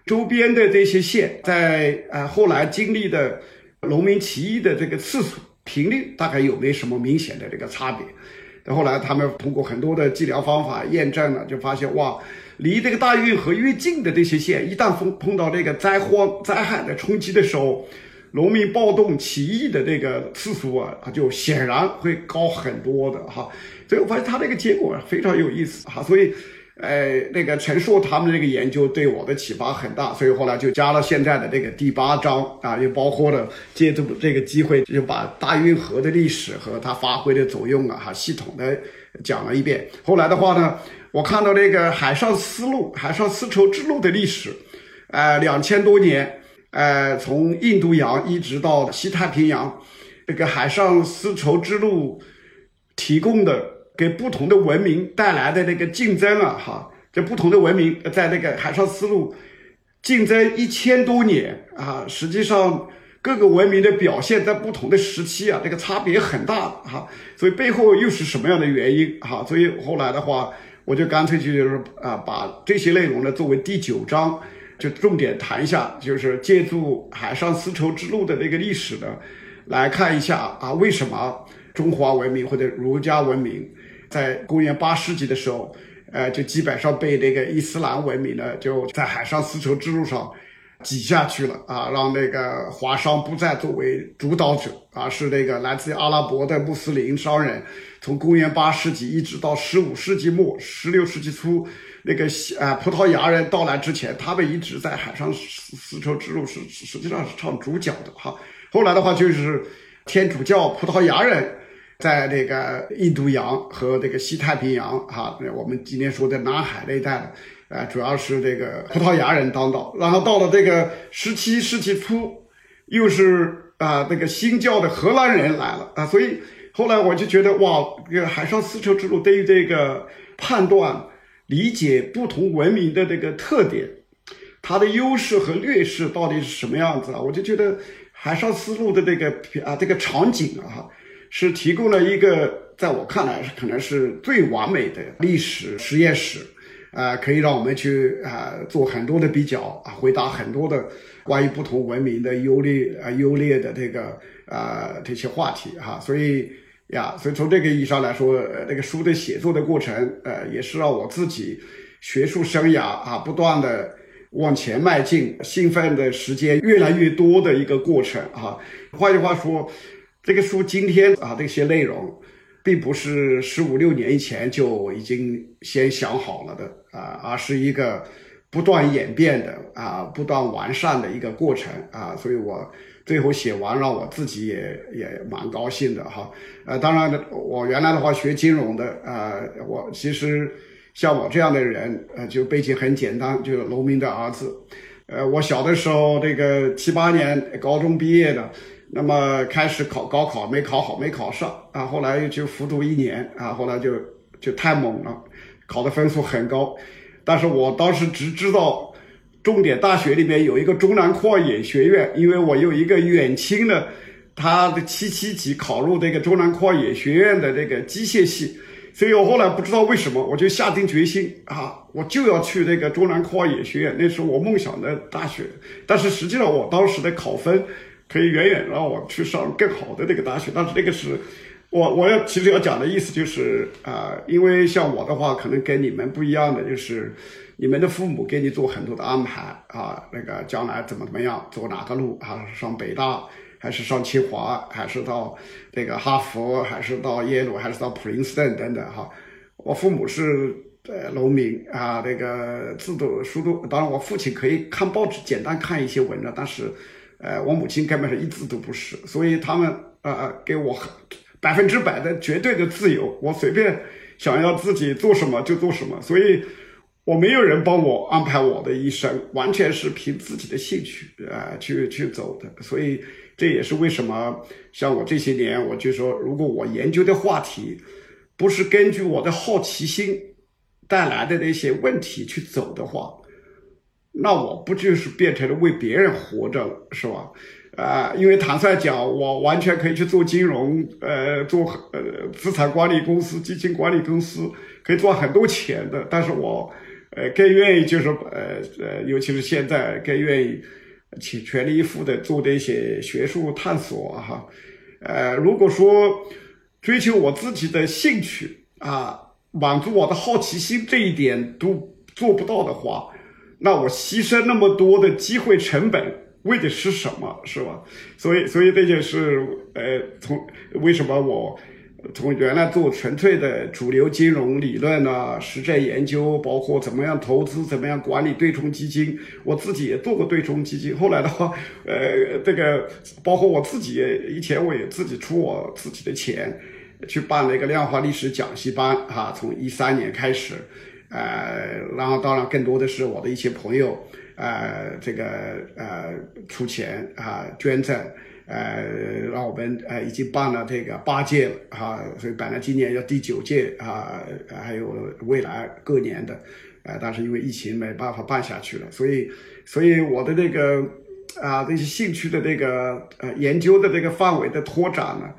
周边的这些县，在呃后来经历的农民起义的这个次数频率，大概有没有什么明显的这个差别？后来他们通过很多的计量方法验证了，就发现哇，离这个大运河越近的这些县，一旦碰碰到这个灾荒灾害的冲击的时候，农民暴动起义的这个次数啊，就显然会高很多的哈。所以我发现他这个结果非常有意思哈，所以。呃，那个陈述他们这个研究对我的启发很大，所以后来就加了现在的这个第八章啊，也包括了借助这个机会，就把大运河的历史和它发挥的作用啊，哈，系统的讲了一遍。后来的话呢，我看到那个海上丝路、海上丝绸之路的历史，呃，两千多年，呃，从印度洋一直到西太平洋，这个海上丝绸之路提供的。给不同的文明带来的那个竞争啊，哈，这不同的文明在那个海上丝路竞争一千多年啊，实际上各个文明的表现在不同的时期啊，这个差别很大哈，所以背后又是什么样的原因哈？所以后来的话，我就干脆就是啊，把这些内容呢作为第九章，就重点谈一下，就是借助海上丝绸之路的那个历史呢，来看一下啊，为什么中华文明或者儒家文明。在公元八世纪的时候，呃，就基本上被这个伊斯兰文明呢，就在海上丝绸之路上挤下去了啊，让那个华商不再作为主导者，而是那个来自于阿拉伯的穆斯林商人。从公元八世纪一直到十五世纪末、十六世纪初，那个呃葡萄牙人到来之前，他们一直在海上丝丝绸之路是实际上是唱主角的哈。后来的话就是天主教葡萄牙人。在这个印度洋和这个西太平洋，哈，我们今天说的南海那一带，呃，主要是这个葡萄牙人当道。然后到了这个十七世纪初，又是啊，这个新教的荷兰人来了啊，所以后来我就觉得哇，这个海上丝绸之路对于这个判断、理解不同文明的这个特点，它的优势和劣势到底是什么样子啊？我就觉得海上丝路的这个啊，这个场景啊。是提供了一个，在我看来可能是最完美的历史实验室，啊，可以让我们去啊做很多的比较啊，回答很多的关于不同文明的优劣啊优劣的这个啊这些话题哈。所以呀，所以从这个意义上来说，这个书的写作的过程，呃，也是让我自己学术生涯啊不断的往前迈进，兴奋的时间越来越多的一个过程啊。换句话说。这个书今天啊，这些内容，并不是十五六年以前就已经先想好了的啊，而是一个不断演变的啊，不断完善的一个过程啊，所以我最后写完，让我自己也也蛮高兴的哈。呃，当然，我原来的话学金融的啊，我其实像我这样的人，呃，就背景很简单，就是农民的儿子。呃，我小的时候，这个七八年高中毕业的。那么开始考高考没考好，没考上啊，后来就复读一年啊，后来就就太猛了，考的分数很高，但是我当时只知道重点大学里面有一个中南矿冶学院，因为我有一个远亲的他的七七级考入这个中南矿业学院的这个机械系，所以我后来不知道为什么，我就下定决心啊，我就要去那个中南矿业学院，那是我梦想的大学。但是实际上，我当时的考分可以远远让我去上更好的那个大学。但是那个是，我我要其实要讲的意思就是啊，因为像我的话，可能跟你们不一样的就是。你们的父母给你做很多的安排啊，那个将来怎么怎么样，走哪个路啊？上北大，还是上清华，还是到那个哈佛，还是到耶鲁，还是到普林斯顿等等哈？我父母是呃农民啊，那个字都书都，当然我父亲可以看报纸，简单看一些文章，但是呃我母亲根本是一字都不识，所以他们呃给我百分之百的绝对的自由，我随便想要自己做什么就做什么，所以。我没有人帮我安排我的一生，完全是凭自己的兴趣啊去去走的。所以这也是为什么像我这些年，我就说，如果我研究的话题不是根据我的好奇心带来的那些问题去走的话，那我不就是变成了为别人活着了，是吧？啊，因为坦率讲，我完全可以去做金融，呃，做呃资产管理公司、基金管理公司，可以赚很多钱的，但是我。呃，更愿意就是呃呃，尤其是现在更愿意去全力以赴的做这些学术探索哈。呃，如果说追求我自己的兴趣啊，满足我的好奇心这一点都做不到的话，那我牺牲那么多的机会成本为的是什么？是吧？所以，所以这就是呃，从为什么我。从原来做纯粹的主流金融理论啊、实战研究，包括怎么样投资、怎么样管理对冲基金，我自己也做过对冲基金。后来的话，呃，这个包括我自己以前我也自己出我自己的钱去办了一个量化历史讲习班，哈，从一三年开始，呃，然后当然更多的是我的一些朋友，呃，这个呃出钱啊捐赠。呃，让我们呃已经办了这个八届了哈，所以本来今年要第九届啊，还有未来各年的，呃，但是因为疫情没办法办下去了，所以，所以我的那个啊这些兴趣的这个呃研究的这个范围的拓展呢，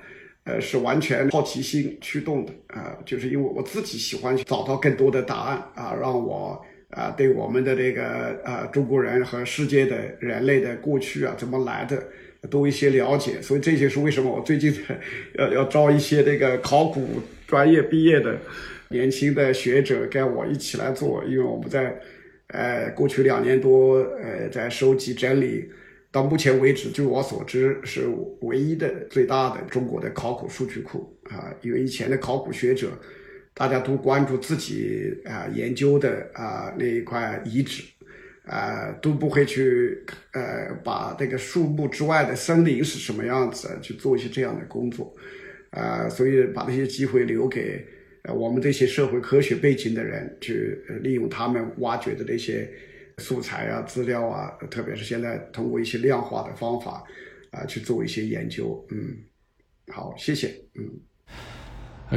呃是完全好奇心驱动的啊，就是因为我自己喜欢找到更多的答案啊，让我啊对我们的这个啊中国人和世界的人类的过去啊怎么来的。多一些了解，所以这就是为什么我最近要要招一些这个考古专业毕业的年轻的学者跟我一起来做，因为我们在呃过去两年多呃在收集整理，到目前为止，据我所知是唯一的最大的中国的考古数据库啊，因为以前的考古学者大家都关注自己啊研究的啊那一块遗址。呃，都不会去呃，把这个树木之外的森林是什么样子去做一些这样的工作，呃，所以把那些机会留给呃我们这些社会科学背景的人，去利用他们挖掘的那些素材啊、资料啊，特别是现在通过一些量化的方法啊去做一些研究。嗯，好，谢谢。嗯。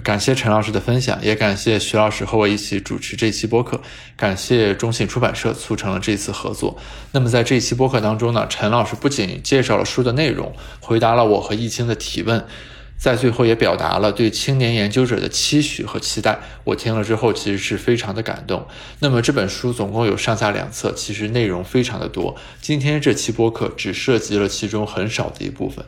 感谢陈老师的分享，也感谢徐老师和我一起主持这期播客。感谢中信出版社促成了这次合作。那么在这一期播客当中呢，陈老师不仅介绍了书的内容，回答了我和易清的提问，在最后也表达了对青年研究者的期许和期待。我听了之后其实是非常的感动。那么这本书总共有上下两册，其实内容非常的多。今天这期播客只涉及了其中很少的一部分。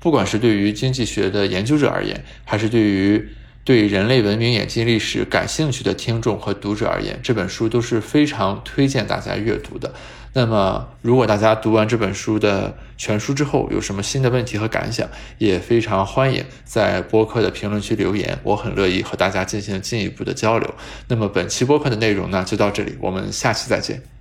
不管是对于经济学的研究者而言，还是对于对人类文明演进历史感兴趣的听众和读者而言，这本书都是非常推荐大家阅读的。那么，如果大家读完这本书的全书之后，有什么新的问题和感想，也非常欢迎在播客的评论区留言，我很乐意和大家进行进一步的交流。那么，本期播客的内容呢，就到这里，我们下期再见。